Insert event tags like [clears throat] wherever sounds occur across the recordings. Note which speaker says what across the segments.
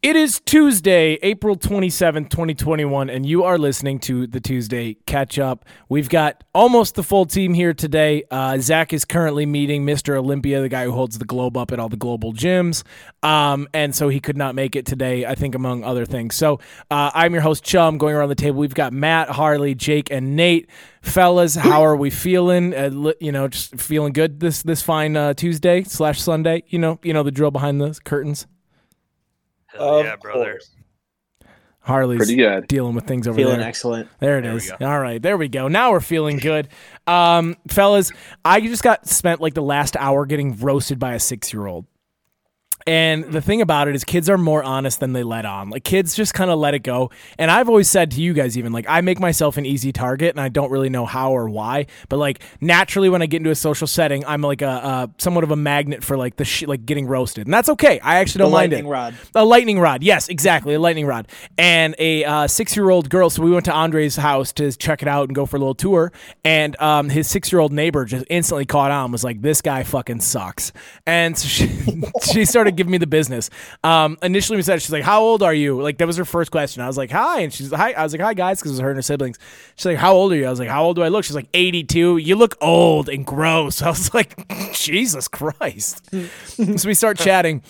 Speaker 1: It is Tuesday, April 27th, 2021, and you are listening to the Tuesday Catch Up. We've got almost the full team here today. Uh, Zach is currently meeting Mr. Olympia, the guy who holds the globe up at all the global gyms. Um, and so he could not make it today, I think, among other things. So uh, I'm your host, Chum, going around the table. We've got Matt, Harley, Jake, and Nate. Fellas, how are we feeling? Uh, you know, just feeling good this this fine uh, Tuesday slash Sunday. You know, you know the drill behind the curtains.
Speaker 2: Hell
Speaker 3: Of
Speaker 2: yeah, brother.
Speaker 3: course.
Speaker 1: Harley's
Speaker 3: Pretty good.
Speaker 1: dealing with things over
Speaker 4: Feeling
Speaker 1: there.
Speaker 4: excellent.
Speaker 1: There it
Speaker 2: There we
Speaker 1: is.
Speaker 2: go.
Speaker 1: All right, there we go. Now we're feeling good, um, fellas. I just got spent like the last hour getting roasted by a six year old. And the thing about it is, kids are more honest than they let on. Like kids just kind of let it go. And I've always said to you guys, even like I make myself an easy target, and I don't really know how or why. But like naturally, when I get into a social setting, I'm like a, a somewhat of a magnet for like the sh- like getting roasted, and that's okay. I actually don't mind
Speaker 4: lightning
Speaker 1: it.
Speaker 4: rod.
Speaker 1: A lightning rod. Yes, exactly. A lightning rod. And a uh, six year old girl. So we went to Andre's house to check it out and go for a little tour. And um, his six year old neighbor just instantly caught on, was like, this guy fucking sucks. And so [laughs] she, she started giving me the business. Um, initially, we said, she's like, how old are you? Like, that was her first question. I was like, hi. And she's hi. I was like, hi, guys, because it was her and her siblings. She's like, how old are you? I was like, how old do I look? She's like, 82. You look old and gross. [laughs] I was like, Jesus Christ. [laughs] so we start chatting.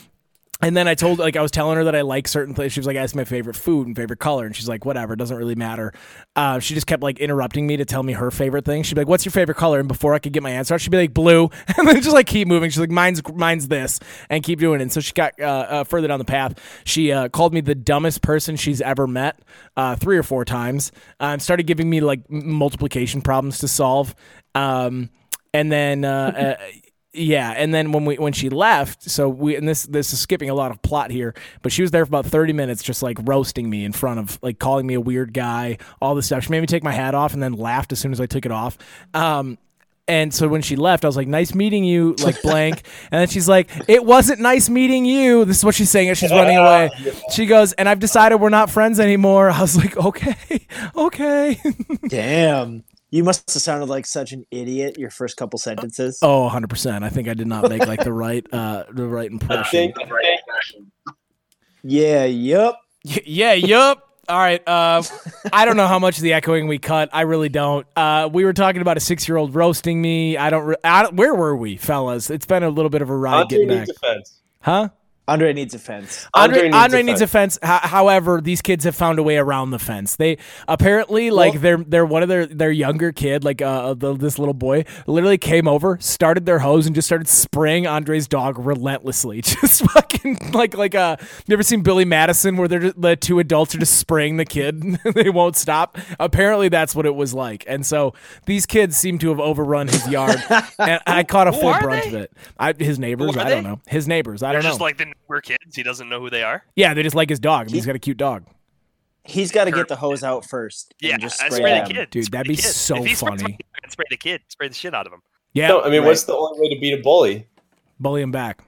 Speaker 1: And then I told, like, I was telling her that I like certain places. She was like, "That's my favorite food and favorite color." And she's like, "Whatever, it doesn't really matter." Uh, she just kept like interrupting me to tell me her favorite thing. She'd be like, "What's your favorite color?" And before I could get my answer, out, she'd be like, "Blue," [laughs] and then just like keep moving. She's like, "Mine's mine's this," and keep doing it. And so she got uh, uh, further down the path. She uh, called me the dumbest person she's ever met, uh, three or four times. Um, started giving me like m- multiplication problems to solve. Um, and then uh, [laughs] uh, yeah, and then when we when she left, so we and this this is skipping a lot of plot here, but she was there for about thirty minutes, just like roasting me in front of like calling me a weird guy, all this stuff. She made me take my hat off and then laughed as soon as I took it off. Um, and so when she left, I was like, "Nice meeting you," like blank. [laughs] and then she's like, "It wasn't nice meeting you." This is what she's saying as she's running away. [laughs] She goes, "And I've decided we're not friends anymore." [laughs] I was like, "Okay, okay."
Speaker 4: Damn. You must have sounded like such an idiot your first couple sentences.
Speaker 1: oh, 100 percent. I think I did not make like the right uh the right
Speaker 3: I
Speaker 1: impression.
Speaker 3: think
Speaker 4: Yeah, yep.
Speaker 1: Y- yeah, yup. All right. Uh, I don't know how much of the echoing we cut. I really don't. Uh, we were talking about a six-year-old roasting me. I don't, re- I don't. Where were we, fellas? It's been a little bit of a ride
Speaker 3: Andre
Speaker 1: getting back.
Speaker 3: needs defense.
Speaker 1: Huh?
Speaker 4: Andre needs a fence.
Speaker 1: Andre,
Speaker 3: Andre
Speaker 1: Andre,
Speaker 3: needs
Speaker 1: needs a fence. Ho- however, these kids have found a way around the fence. They apparently like
Speaker 3: Well-
Speaker 1: they're they're one of their their younger kid, like uh the, this little boy, literally came over, started their hose, and just started spraying Andre's dog relentlessly. [laughs] Just fucking like like uh, you ever seen Billy Madison where they're just, the two adults are just spraying the kid, and [laughs] they won't stop. Apparently, that's what it was like. And so these kids seem to have overrun his yard, [laughs] and I caught a
Speaker 2: Who
Speaker 1: full
Speaker 2: are
Speaker 1: brunt
Speaker 2: they?
Speaker 1: of it. I, his neighbors, I don't
Speaker 2: they?
Speaker 1: know. His neighbors, I
Speaker 2: They're
Speaker 1: don't know.
Speaker 2: just like the we're kids. He doesn't know who they are.
Speaker 1: Yeah, they just like his dog. I mean, he's got a cute dog.
Speaker 4: He's got to get the hose out first. and
Speaker 2: Yeah,
Speaker 4: just
Speaker 2: I
Speaker 4: spray,
Speaker 2: spray the kid.
Speaker 1: Dude,
Speaker 2: Spray
Speaker 1: that'd be
Speaker 2: kid.
Speaker 1: so
Speaker 2: if he
Speaker 1: funny.
Speaker 2: my- spray the kid. Spray the shit out of him.
Speaker 1: Yeah,
Speaker 3: No, I mean,
Speaker 4: Right.
Speaker 3: what's the only way to beat a bully?
Speaker 1: bully him back,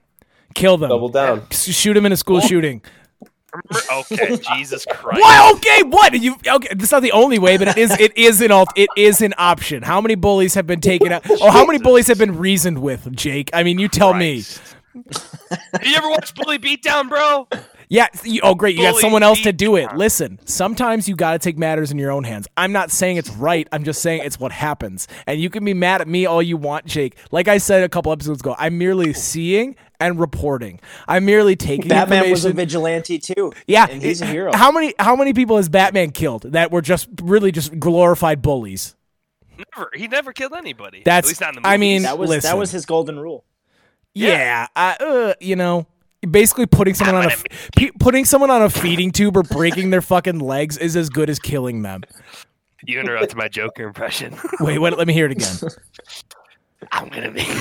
Speaker 1: kill them,
Speaker 3: Double down. [laughs]
Speaker 1: Shoot him in a school shooting.
Speaker 2: Okay, [laughs] Jesus Christ.
Speaker 1: What? Okay, what? You okay? That's not the only way, but it is. It is an alt. It is an option. How many bullies have been taken out? Oh, how many bullies have been reasoned with, Jake? I mean, you tell me.
Speaker 2: Christ. Have you ever watched Bully Beatdown, bro?
Speaker 1: Yeah. You, oh, great. You got someone else to do it. Listen, sometimes you got to take matters in your own hands. I'm not saying it's right. I'm just saying it's what happens. And you can be mad at me all you want, Jake. Like I said a couple episodes ago, I'm merely seeing and reporting. I'm merely taking
Speaker 4: Batman was a vigilante too.
Speaker 1: yeah,
Speaker 4: and he's a hero.
Speaker 1: How many how many people has Batman killed that were just really just glorified bullies?
Speaker 2: Never. He never killed anybody.
Speaker 1: That's-
Speaker 2: At least not in the
Speaker 1: I mean-
Speaker 4: that was
Speaker 1: listen.
Speaker 4: that was his golden rule.
Speaker 1: Yeah, I, uh, you know, basically putting someone on a pe- putting someone on a feeding tube or breaking their fucking legs is as good as killing them.
Speaker 2: you interrupted my Joker impression. [laughs]
Speaker 1: Wait, what? Let me hear it again.
Speaker 2: I'm gonna be.
Speaker 3: From.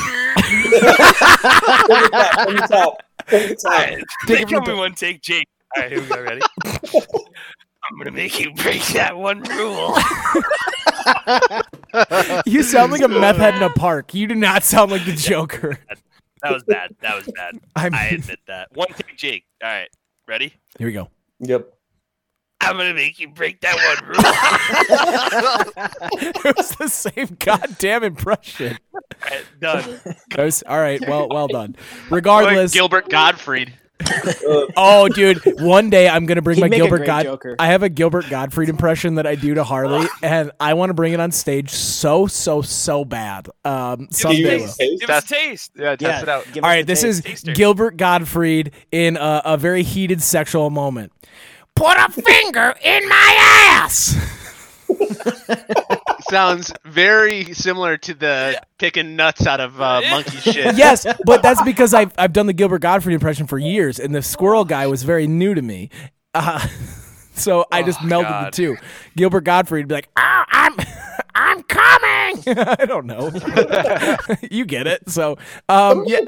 Speaker 3: From the
Speaker 1: Take it
Speaker 2: me one take, Jake. All right, here we go. Ready? [laughs] I'm gonna make you break that one rule.
Speaker 1: You sound like a meth head in a [laughs] park. You do not sound like the Joker.
Speaker 2: That was bad. That was bad. [laughs]
Speaker 1: I
Speaker 2: I admit that. One take, Jake. All right, ready?
Speaker 1: here we go.
Speaker 3: Yep.
Speaker 2: I'm gonna make you break that one rule. [laughs]
Speaker 1: It was the same goddamn impression.
Speaker 2: All right, done.
Speaker 1: Was- all right, well, well done.
Speaker 5: Like
Speaker 1: Regardless,
Speaker 5: Gilbert Gottfried.
Speaker 3: Ugh. [laughs]
Speaker 1: Oh, dude! One day I'm gonna bring
Speaker 4: He'd
Speaker 1: my Gilbert
Speaker 4: great
Speaker 1: God.
Speaker 4: Joker.
Speaker 1: I have a Gilbert Gottfried impression that I do to Harley, [laughs] and I want to bring it on stage so so so bad. Um,
Speaker 2: Give us
Speaker 1: someday.
Speaker 2: a
Speaker 3: you
Speaker 1: will.
Speaker 2: taste.
Speaker 3: taste?
Speaker 2: Give us a taste.
Speaker 5: Yeah, test
Speaker 4: yeah,
Speaker 5: it out.
Speaker 4: give
Speaker 1: All
Speaker 4: us
Speaker 1: right,
Speaker 4: the
Speaker 1: this
Speaker 4: taste.
Speaker 1: is
Speaker 2: Taster.
Speaker 1: Gilbert Gottfried in a, a very heated sexual moment. Put a finger in my ass. [laughs]
Speaker 5: Sounds very similar to the picking nuts out of uh, monkey shit. [laughs]
Speaker 1: yes, [laughs] but that's because I've I've done the Gilbert Gottfried impression for years, and the squirrel guy was very new to me. Uh, [laughs] so I just
Speaker 2: Oh,
Speaker 1: melded the two. Gilbert Gottfried would be like, "Ah, I'm I'm coming." I don't know. you get it. So um, yeah.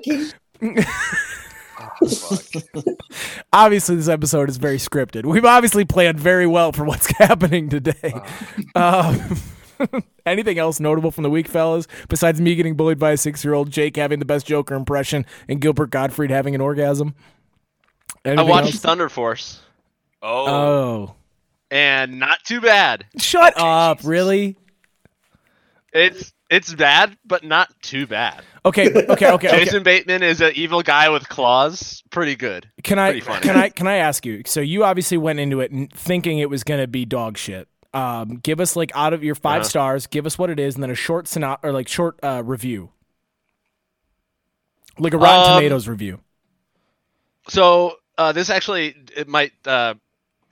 Speaker 1: obviously, this episode is very scripted. We've obviously planned very well for what's happening today. Um, [laughs] anything else notable from the week, fellas? Besides me getting bullied by a six-year-old, Jake having the best Joker impression, and Gilbert Gottfried having an orgasm.
Speaker 5: I watched
Speaker 1: else?
Speaker 5: Thunder Force,
Speaker 2: Oh,
Speaker 1: Oh,
Speaker 5: and not too bad.
Speaker 1: shut
Speaker 2: Okay,
Speaker 1: up!
Speaker 2: Jesus.
Speaker 1: Really?
Speaker 5: It's it's bad, but not too bad.
Speaker 1: Okay, okay, okay. okay.
Speaker 5: Jason Bateman is an evil guy with claws. Pretty good.
Speaker 1: Can I can I can I ask you? So you obviously went into it n- thinking it was going to be dog shit. Um, give us like out of your 5
Speaker 5: Uh-huh.
Speaker 1: stars, give us what it is, and then a short synop or like short uh, review, like a Rotten
Speaker 5: Um,
Speaker 1: Tomatoes review.
Speaker 5: So uh, this actually it might uh,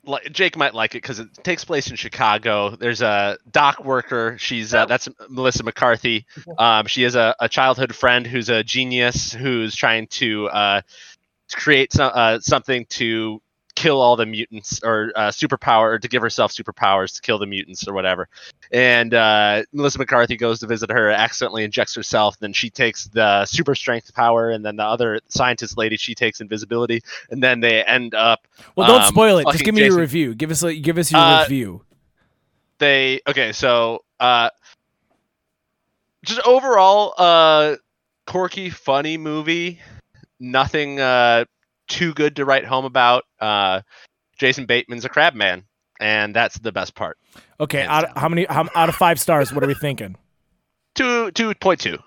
Speaker 5: li- Jake might like it because it takes place in Chicago. There's a dock worker. She's uh, that's Melissa McCarthy. [laughs] Um, she is a, a childhood friend who's a genius who's trying to uh, to create some, uh, something to kill all the mutants or uh, superpower or to give herself superpowers to kill the mutants or whatever. And uh, Melissa McCarthy goes to visit her, accidentally injects herself. Then she takes the super strength power, and then the other scientist lady she takes invisibility, and then they end up.
Speaker 1: Well, don't
Speaker 5: um,
Speaker 1: spoil it. Just give me your review. Give us like, give us your
Speaker 5: Uh,
Speaker 1: review.
Speaker 5: They okay, so uh, just overall, uh, quirky, funny movie. Nothing uh too good to write home about. Uh, Jason Bateman's a crab man, and that's the best part.
Speaker 1: Okay, out,
Speaker 5: down.
Speaker 1: how many how, out of five stars? What are we thinking? [laughs]
Speaker 5: Two two point two.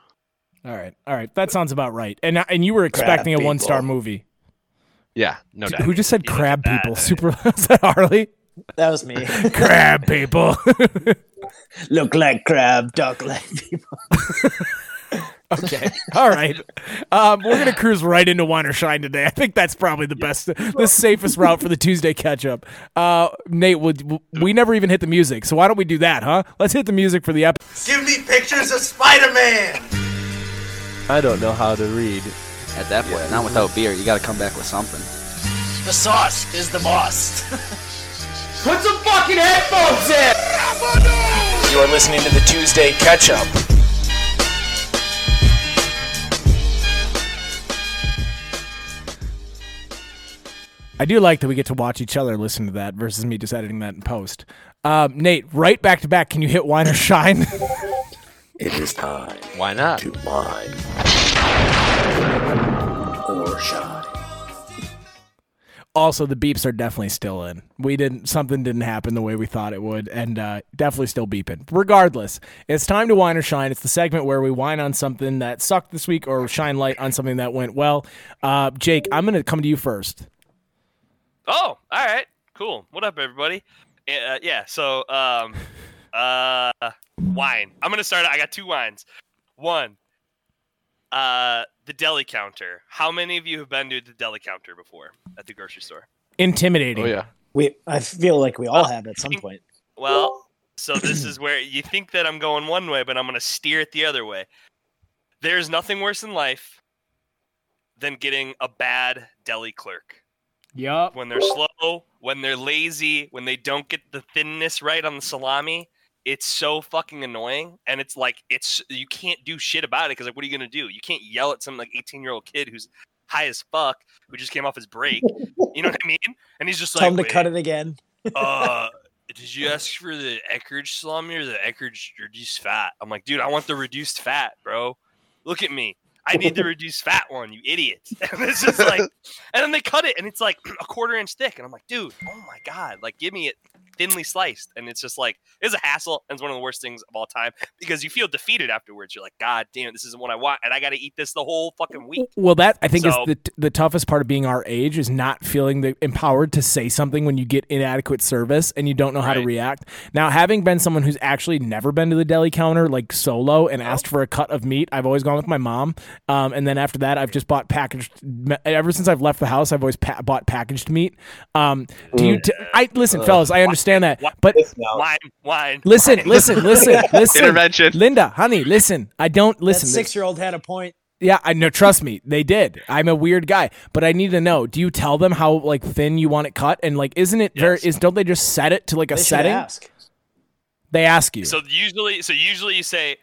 Speaker 1: All right, all right, that sounds about right. And and you were expecting a one star movie.
Speaker 5: Yeah, no doubt.
Speaker 1: Who just said
Speaker 2: You
Speaker 1: crab
Speaker 2: at that,
Speaker 1: people? Super. [laughs] Is that Harley?
Speaker 4: That was me. [laughs]
Speaker 1: crab people.
Speaker 4: Look like crab, talk like people.
Speaker 1: Okay. [laughs] All right. Um, we're gonna cruise right into wine or shine today. I think that's probably the best, the safest route for the Tuesday catch up. Uh, Nate, would we never even hit the music? So why don't we do that, huh? Let's hit the music for the episode.
Speaker 6: Give me pictures of Spider-Man.
Speaker 7: I don't know how to read.
Speaker 8: At that point, not without beer. You got to come back with something.
Speaker 6: The sauce is the boss. [laughs]
Speaker 9: Put some fucking headphones in!
Speaker 6: You are listening to the Tuesday Catch Up.
Speaker 1: I do like that we get to watch each other listen to that versus me just editing that in post. Um, Nate, right back to back. Can you hit wine or shine? [laughs]
Speaker 6: It is time
Speaker 5: Why not?
Speaker 6: to wine or shine.
Speaker 1: also, the beeps are definitely still in. We didn't. Something didn't happen the way we thought it would, and uh, definitely still beeping. Regardless, it's time to wine or shine. It's the segment where we wine on something that sucked this week or shine light on something that went well. Uh, Jake, I'm gonna come to you first.
Speaker 2: Oh, all right, cool. What up, everybody? Uh, yeah, so um, [laughs] uh, wine. I'm gonna start. I got two wines. One, uh, the deli counter. How many of you have been to the deli counter before at the grocery store?
Speaker 1: Intimidating.
Speaker 5: Oh yeah.
Speaker 4: We, I feel like we all have at some point.
Speaker 2: Well, [laughs] so this is where you think that I'm going one way, but I'm gonna steer it the other way. There's nothing worse in life than getting a bad deli clerk.
Speaker 1: Yup.
Speaker 2: when they're slow, when they're lazy, when they don't get the thinness right on the salami, it's so fucking annoying. And it's like it's you can't do shit about it because like what are you gonna do? You can't yell at some like 18 year old kid who's high as fuck who just came off his break. you know what I mean? And he's just
Speaker 4: Tell
Speaker 2: like,
Speaker 4: them to cut it again.
Speaker 2: uh, [laughs] did you ask for the Eckrich salami or the Eckrich reduced fat? I'm like, dude, I want the reduced fat, bro. Look at me. I need the [laughs] reduced fat one, you idiot. [laughs] And it's just like, and then they cut it, and it's like [clears throat] a quarter inch thick, and I'm like, dude, oh my god, like give me it thinly sliced, and it's just like it's a hassle, and it's one of the worst things of all time because you feel defeated afterwards. You're like, God damn, this isn't what I want, and I got to eat this the whole fucking week.
Speaker 1: Well, that I think
Speaker 2: So-
Speaker 1: is the the toughest part of being our age is not feeling the empowered to say something when you get inadequate service and you don't know how to react. Now, having been someone who's actually never been to the deli counter like solo and asked for a cut of meat, I've always gone with my mom. Um, and then after that, I've just bought packaged. Ever since I've left the house, I've always pa- bought packaged meat. Um, do you? T- I listen, fellas. I understand that, but
Speaker 2: Wine, wine.
Speaker 1: listen, listen, listen, [laughs] listen.
Speaker 5: Intervention.
Speaker 1: Linda, honey, listen. I don't listen.
Speaker 4: six year old had a point.
Speaker 1: Yeah, I know. Trust me, they did. I'm a weird guy, but I need to know. Do you tell them how like thin you want it cut, and like, isn't it very?
Speaker 2: Yes.
Speaker 1: Is don't they just set it to like a
Speaker 4: They
Speaker 1: setting?
Speaker 4: ask.
Speaker 1: They ask you.
Speaker 2: So usually, so usually you say,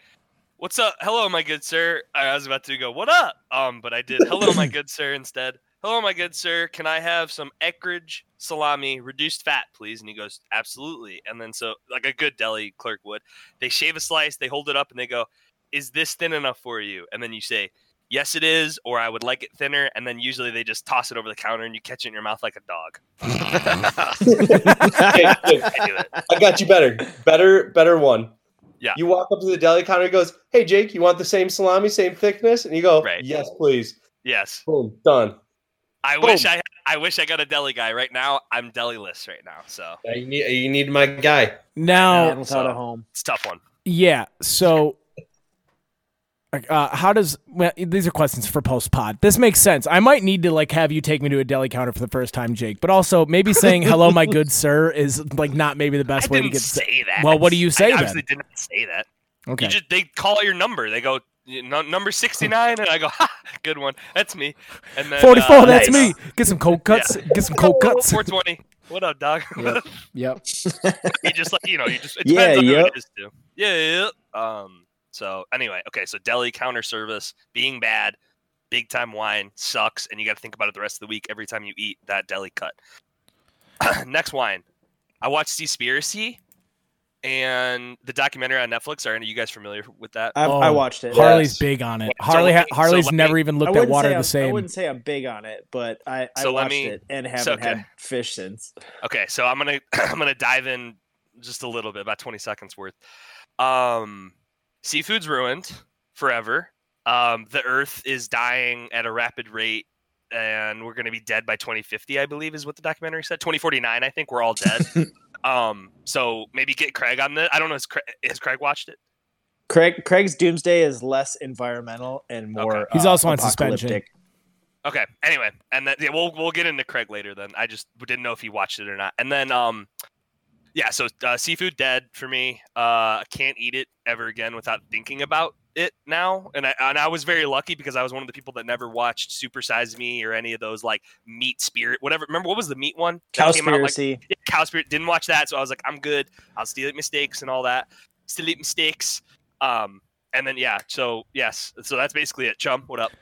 Speaker 2: "What's up? Hello, my good sir." I was about to go, "What up?" Um, but I did, "Hello, my [laughs] good sir," instead. Hello, my good sir. Can I have some Eckrich salami, reduced fat, please? And he goes, "Absolutely." And then so, like a good deli clerk would, they shave a slice, they hold it up, and they go, "Is this thin enough for you?" And then you say. Yes, it is, or I would like it thinner, and then usually they just toss it over the counter and you catch it in your mouth like a dog.
Speaker 3: Okay, good.
Speaker 2: I.
Speaker 3: I got you better. Better, better one.
Speaker 2: Yeah.
Speaker 3: You walk up to the deli counter he goes, Hey Jake, you want the same salami, same thickness? And you go,
Speaker 2: Right.
Speaker 3: Yes, please.
Speaker 2: Yes.
Speaker 3: Boom, done.
Speaker 2: I wish I had, I wish I got a deli guy right now. I'm deli-less right now, so
Speaker 3: Yeah, you need you need my guy.
Speaker 1: now,
Speaker 4: Man without
Speaker 2: so-
Speaker 4: a home.
Speaker 2: it's a tough one.
Speaker 1: yeah. So, like, uh, how does? Well, these are questions for post pod. This makes sense. I might need to like have you take me to a deli counter for the first time, Jake. But also, maybe saying "Hello, my [laughs] good sir" is like not maybe the best
Speaker 2: I
Speaker 1: way to
Speaker 2: didn't
Speaker 1: get.
Speaker 2: say that.
Speaker 1: Well, what do you say
Speaker 2: I
Speaker 1: then?
Speaker 2: obviously did not say that.
Speaker 1: Okay.
Speaker 2: You just they call out your number. They go number sixty nine, and I go, ha, good one. That's me. And then
Speaker 1: 44,
Speaker 2: uh,
Speaker 1: that's
Speaker 3: Nice.
Speaker 1: me. Get some cold cuts. Get some cold cuts.
Speaker 2: Four twenty. What up, dog?
Speaker 1: Yep. [laughs] Yep.
Speaker 2: you just like you know, you just it [laughs]
Speaker 4: Yeah,
Speaker 2: depends on who
Speaker 4: yep.
Speaker 2: it is too. Yeah, yeah. Um. So anyway, okay. So deli counter service being bad, big time wine sucks, and you got to think about it the rest of the week every time you eat that deli cut. [clears throat] Next wine, I watched Seaspiracy, and the documentary on Netflix. Are any of you guys familiar with that?
Speaker 4: I, I
Speaker 1: Oh,
Speaker 4: watched it.
Speaker 1: Harley's
Speaker 3: Yes.
Speaker 1: big on it.
Speaker 2: So
Speaker 1: Harley
Speaker 2: let
Speaker 1: ha-
Speaker 2: me- so
Speaker 1: Harley's
Speaker 2: me-
Speaker 1: never even looked at water the
Speaker 4: I'm- I wouldn't say I'm big on it, but I, I
Speaker 2: So
Speaker 4: watched
Speaker 2: me-
Speaker 4: it and haven't
Speaker 2: so, okay.
Speaker 4: had fish since.
Speaker 2: Okay, so I'm gonna [clears throat] I'm gonna dive in just a little bit, about 20 seconds worth. Um, seafood's ruined forever. Um, the Earth is dying at a rapid rate, and we're gonna be dead by 2050, I believe, is what the documentary said. 2049, I think we're all dead. [laughs] um, so maybe get Craig on this. I don't know. Has Craig, has Craig watched it?
Speaker 4: Craig Craig's Doomsday is less environmental and more.
Speaker 1: He's
Speaker 4: uh,
Speaker 1: also on suspension.
Speaker 2: Okay. Anyway, and then yeah, we'll we'll get into Craig later. Then I just didn't know if he watched it or not. And then um, yeah. So uh, seafood dead for me. Uh, I can't eat it ever again without thinking about it now. And I and I was very lucky because I was one of the people that never watched Super Size Me or any of those like meat spirit whatever. Remember what was the meat one? that came out, like-
Speaker 4: Cowspiracy.
Speaker 2: yeah, Cowspiracy. Didn't watch that, so I was like, I'm good. I'll still eat mistakes and all that. Still eat mistakes. Um, and then yeah. So yes. So that's basically it. Chum, what up? [clears throat]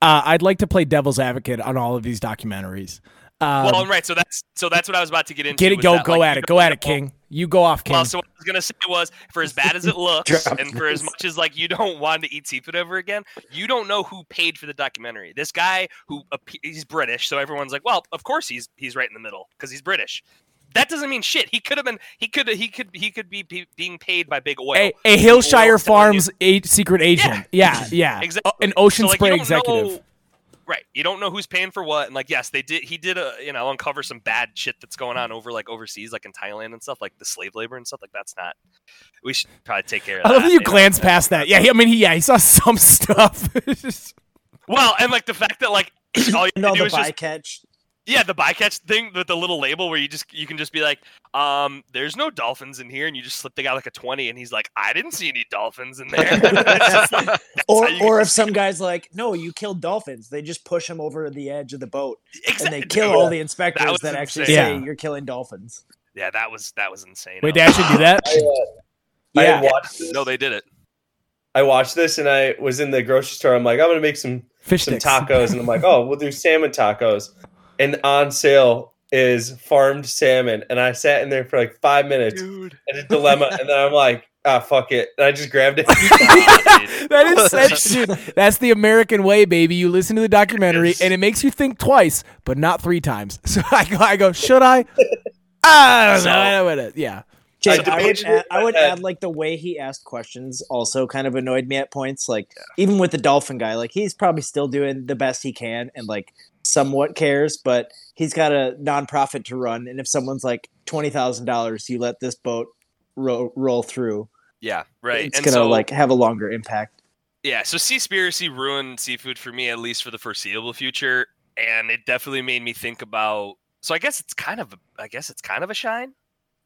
Speaker 1: Uh, I'd like to play devil's advocate on all of these documentaries. Um,
Speaker 2: well, right. So that's so that's what I was about to get into.
Speaker 1: get it, go,
Speaker 2: that,
Speaker 1: go
Speaker 2: like,
Speaker 1: at it, go at it, King. You go off, King.
Speaker 2: Well, so what I was gonna say was, for as bad as it looks, and for as much as like you don't want to eat seafood ever again, you don't know who paid for the documentary. This guy who he's British, so everyone's like, well, of course he's he's right in the middle because he's British. That doesn't mean shit. He could have been. He could. He could. He could be, be being paid by big oil.
Speaker 1: a, a Hillshire
Speaker 2: Oil telling you-
Speaker 1: Farms a secret agent. Yeah, yeah. [laughs]
Speaker 2: Exactly.
Speaker 1: O- An Ocean
Speaker 2: So, like,
Speaker 1: Spray executive.
Speaker 2: know- right. You don't know who's paying for what, and like, yes, they did. He did a you know uncover some bad shit that's going on over like overseas, like in Thailand and stuff, like the slave labor and stuff. Like that's not. We should probably take care of
Speaker 1: I
Speaker 2: that.
Speaker 1: love that you
Speaker 2: know?
Speaker 1: glance past that. Yeah, he- I mean, he, yeah, he saw [laughs] some stuff. Just-
Speaker 2: Well, and like the fact that like [clears throat] all you
Speaker 4: No,
Speaker 2: have to do
Speaker 4: the
Speaker 2: is just
Speaker 4: bycatch.
Speaker 2: Yeah the bycatch thing with the little label where you just you can just be like um there's no dolphins in here and you just slip the guy like a 20 and he's like i didn't see any dolphins in there [laughs] like, [laughs]
Speaker 4: Or, or if some [laughs] guy's like, no, you killed dolphins, they just push him over the edge of the boat and they kill
Speaker 2: Dude,
Speaker 4: all the inspectors
Speaker 2: was
Speaker 4: that, actually
Speaker 2: insane.
Speaker 4: say
Speaker 1: Yeah.
Speaker 4: you're killing dolphins.
Speaker 2: yeah that was that was insane
Speaker 1: Wait,
Speaker 2: I
Speaker 1: they actually do that?
Speaker 3: I, uh, I
Speaker 4: Yeah.
Speaker 3: had watched this.
Speaker 2: no they did it
Speaker 3: I watched this and I was in the grocery store. I'm like, I'm gonna make some
Speaker 1: Fish
Speaker 3: some
Speaker 1: sticks.
Speaker 3: tacos, and I'm like, oh, we'll do salmon tacos. And on sale is farmed salmon, and I sat in there for like five minutes
Speaker 2: dude
Speaker 3: at a dilemma, and then I'm like, ah, fuck it, and I just grabbed it. [laughs]
Speaker 1: that is such, dude. That's the American way, baby. You listen to the documentary,
Speaker 2: Yes.
Speaker 1: and it makes you think twice, but not three times. [laughs] So I go, I go, should I? I don't
Speaker 2: So-
Speaker 1: know. I would, yeah.
Speaker 4: Jake,
Speaker 3: I
Speaker 4: I would, add, I would add like the way he asked questions also kind of annoyed me at points. Like even with the dolphin guy, like he's probably still doing the best he can and like somewhat cares, but he's got a nonprofit to run. And if someone's like twenty thousand dollars, you let this boat ro- roll through,
Speaker 2: Yeah, right.
Speaker 4: it's
Speaker 2: and
Speaker 4: gonna
Speaker 2: so,
Speaker 4: like have a longer impact.
Speaker 2: Yeah, so Seaspiracy ruined seafood for me at least for the foreseeable future, and it definitely made me think about. So I guess it's kind of, I guess it's kind of a shine,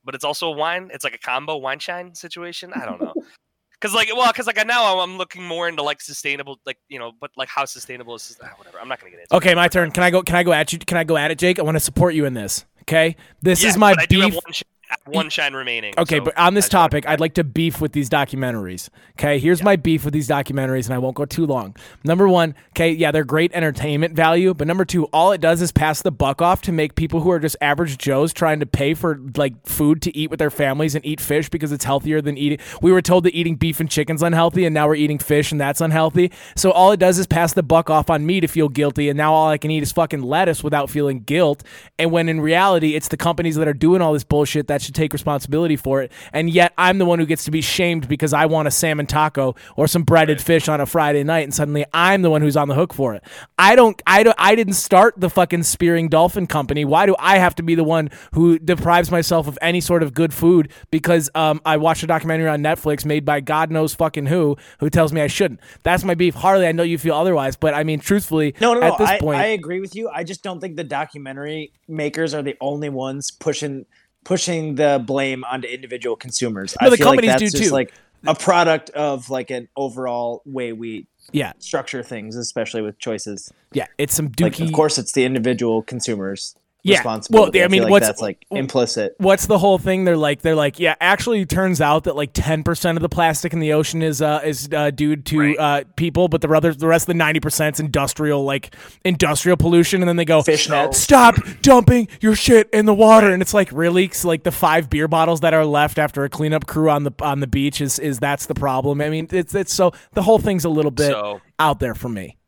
Speaker 2: but it's also a wine. It's like a combo wine shine situation. I don't know, [laughs] because like, well, because like now I'm, I'm looking more into like sustainable, like you know, but like how sustainable is ah, whatever. I'm not gonna get into.
Speaker 1: Okay,
Speaker 2: it.
Speaker 1: my turn. Can I go? Can I go at you? Can I go at it, Jake? I want to support you in this. Okay, this
Speaker 2: Yeah,
Speaker 1: is my
Speaker 2: but I do have
Speaker 1: beef.
Speaker 2: One, shine remaining.
Speaker 1: Okay,
Speaker 2: so
Speaker 1: but on this topic, I'd like to beef with these documentaries. Okay, here's my beef with these documentaries, and I won't go too long. Number one, okay, yeah, they're great entertainment value, but number two, all it does is pass the buck off to make people who are just average Joes trying to pay for like food to eat with their families and eat fish because it's healthier than eating. We were told that eating beef and chicken's unhealthy, and now we're eating fish and that's unhealthy. So all it does is pass the buck off on me to feel guilty, and now all I can eat is fucking lettuce without feeling guilt. And when in reality, it's the companies that are doing all this bullshit that should take responsibility for it. And yet I'm the one who gets to be shamed because I want a salmon taco or some breaded fish on a Friday night, and suddenly I'm the one who's on the hook for it. I don't. I don't. I didn't start the fucking spearing dolphin company. Why do I have to be the one who deprives myself of any sort of good food because um, I watched a documentary on Netflix made by God knows fucking who who tells me I shouldn't. That's my beef. Harley, I know you feel otherwise, but I mean, truthfully,
Speaker 4: No, no, no.
Speaker 1: at this
Speaker 4: I,
Speaker 1: point,
Speaker 4: I agree with you. I just don't think the documentary makers are the only ones pushing pushing the blame onto individual consumers.
Speaker 1: No,
Speaker 4: I
Speaker 1: the
Speaker 4: feel
Speaker 1: companies
Speaker 4: like
Speaker 1: do
Speaker 4: just
Speaker 1: too.
Speaker 4: like a product of like an overall way we
Speaker 1: yeah,
Speaker 4: structure things, especially with choices.
Speaker 1: yeah, it's some
Speaker 4: Like,
Speaker 1: dookie.
Speaker 4: of course, it's the individual consumers'
Speaker 1: Yeah.
Speaker 4: responsibility.
Speaker 1: Well, I
Speaker 4: I,
Speaker 1: mean,
Speaker 4: feel like
Speaker 1: what's-
Speaker 4: that's like implicit.
Speaker 1: what's the whole thing? They're like, they're like, yeah. Actually, it turns out that like ten percent of the plastic in the ocean is uh, is uh, due to
Speaker 2: Right.
Speaker 1: uh, people, but the other, the rest of the ninety percent is industrial, like industrial pollution. And then they go,
Speaker 4: Fish
Speaker 1: stop dumping your shit in the water. And it's like, really? So, like the five beer bottles that are left after a cleanup crew on the on the beach is is that's the problem. I mean, it's it's so the whole thing's a little bit
Speaker 2: So
Speaker 1: out there for me.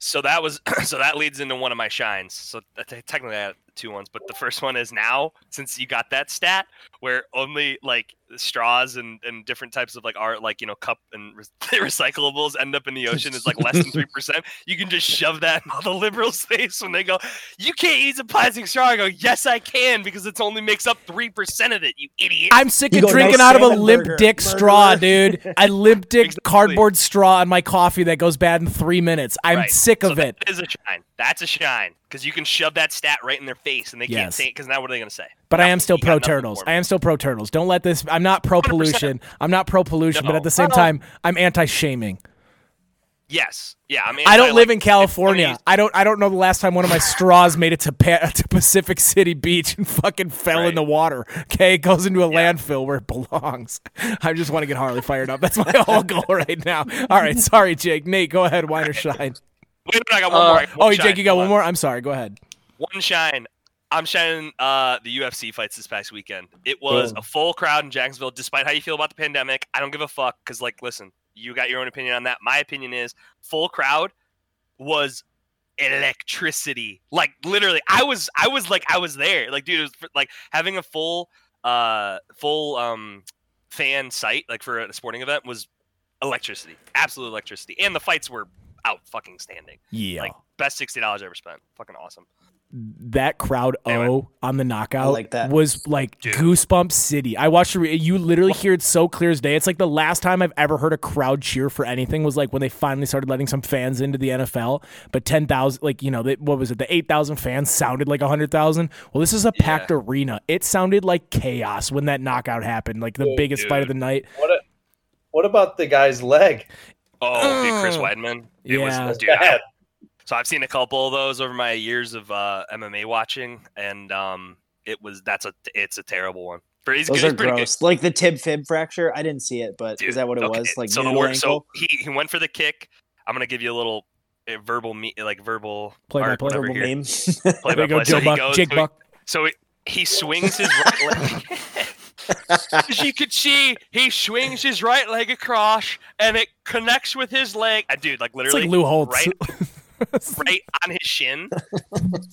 Speaker 2: so that was [clears throat] so that leads into one of my shines. So technically I had two ones, but the first one is now since you got that stat where only like straws and, and different types of like art like you know cup and re- [laughs] recyclables end up in the ocean is like less than three percent. You can just shove that in all the liberals' [laughs] face when they go, "You can't use a plastic straw." I go, "Yes, I can because it only makes up three percent of it." You idiot.
Speaker 1: I'm sick
Speaker 4: You
Speaker 1: of drinking
Speaker 4: "No
Speaker 1: out of a limp
Speaker 4: burger,
Speaker 1: dick straw, dude. A limp dick [laughs]
Speaker 2: Exactly.
Speaker 1: cardboard straw in my coffee that goes bad in three minutes. I'm
Speaker 2: Right.
Speaker 1: sick
Speaker 2: So
Speaker 1: of it.
Speaker 2: That is a shine. That's a shine because you can shove that stat right in their face and they can't say it because now what are they going to say?
Speaker 1: But I am still pro turtles. I am still pro turtles. Don't let this. I'm not pro
Speaker 2: 100%.
Speaker 1: pollution. I'm not pro pollution, but at the same
Speaker 2: No.
Speaker 1: time, I'm anti shaming.
Speaker 2: Yes. Yeah. I mean,
Speaker 1: I don't
Speaker 2: anti,
Speaker 1: live
Speaker 2: like,
Speaker 1: in California. I don't. I don't know the last time one of my straws made it to, pa- [laughs] to Pacific City Beach and fucking fell in the water. Okay, it goes into a landfill where it belongs. [laughs] I just want to get Harley fired up. That's my [laughs] whole goal right now. All right, sorry, Jake. Nate, go ahead. Wine or shine?
Speaker 2: Wait, wait, I got one
Speaker 5: Uh,
Speaker 2: more. Got one
Speaker 1: Oh,
Speaker 2: shine.
Speaker 1: Jake, you got one more. I'm sorry. Go ahead.
Speaker 2: One shine. I'm shining uh, the UFC fights this past weekend. It was
Speaker 3: Boom.
Speaker 2: a full crowd in Jacksonville, despite how you feel about the pandemic. I don't give a fuck because, like, listen, you got your own opinion on that. My opinion is full crowd was electricity. Like, literally, I was, I was like, I was there. Like, dude, it was like having a full, uh, full um, fan site like for a sporting event was electricity, absolute electricity, and the fights were out fucking standing.
Speaker 1: Yeah.
Speaker 2: Like, best sixty dollars I ever spent. Fucking awesome.
Speaker 1: that crowd oh,
Speaker 2: Anyway.
Speaker 1: O on the knockout
Speaker 4: like that.
Speaker 1: was like
Speaker 2: Dude.
Speaker 1: goosebump city. I watched re- you literally hear it so clear as day. It's like the last time I've ever heard a crowd cheer for anything was like when they finally started letting some fans into the NFL. But ten thousand, like you know, they, what was it? The eight thousand fans sounded like hundred thousand. Well, this is a packed arena. It sounded like chaos when that knockout happened. Like the
Speaker 3: Dude,
Speaker 1: biggest fight of the night.
Speaker 3: What a, what about the guy's leg?
Speaker 2: Oh, dude, Chris
Speaker 1: Uh,
Speaker 2: Weidman. It
Speaker 1: yeah.
Speaker 2: was, dude, I- so I've seen a couple of those over my years of uh, MMA watching, and um, it was that's a it's a terrible one. But he's,
Speaker 4: Those
Speaker 2: he's
Speaker 4: are
Speaker 2: pretty
Speaker 4: gross. Like the tib fib fracture. I didn't see it, but
Speaker 2: good.
Speaker 4: is that what it
Speaker 2: Okay,
Speaker 4: was? Like
Speaker 2: so the
Speaker 4: noodle
Speaker 2: word, so he he went for the kick. I'm gonna give you a little uh, verbal me like verbal
Speaker 1: Play by
Speaker 2: art,
Speaker 1: play.
Speaker 4: Verbal
Speaker 2: here. Play
Speaker 1: There
Speaker 2: by
Speaker 1: you go,
Speaker 2: play. So
Speaker 1: Joe
Speaker 2: he
Speaker 1: Buck,
Speaker 2: goes-
Speaker 1: Jake
Speaker 2: so he- So he, he swings his right [laughs] leg. As you could see, he swings his right leg across, and it connects with his leg. Uh, dude, like
Speaker 1: It's
Speaker 2: literally,
Speaker 1: like Lou Holtz.
Speaker 2: right, [laughs] right on his shin.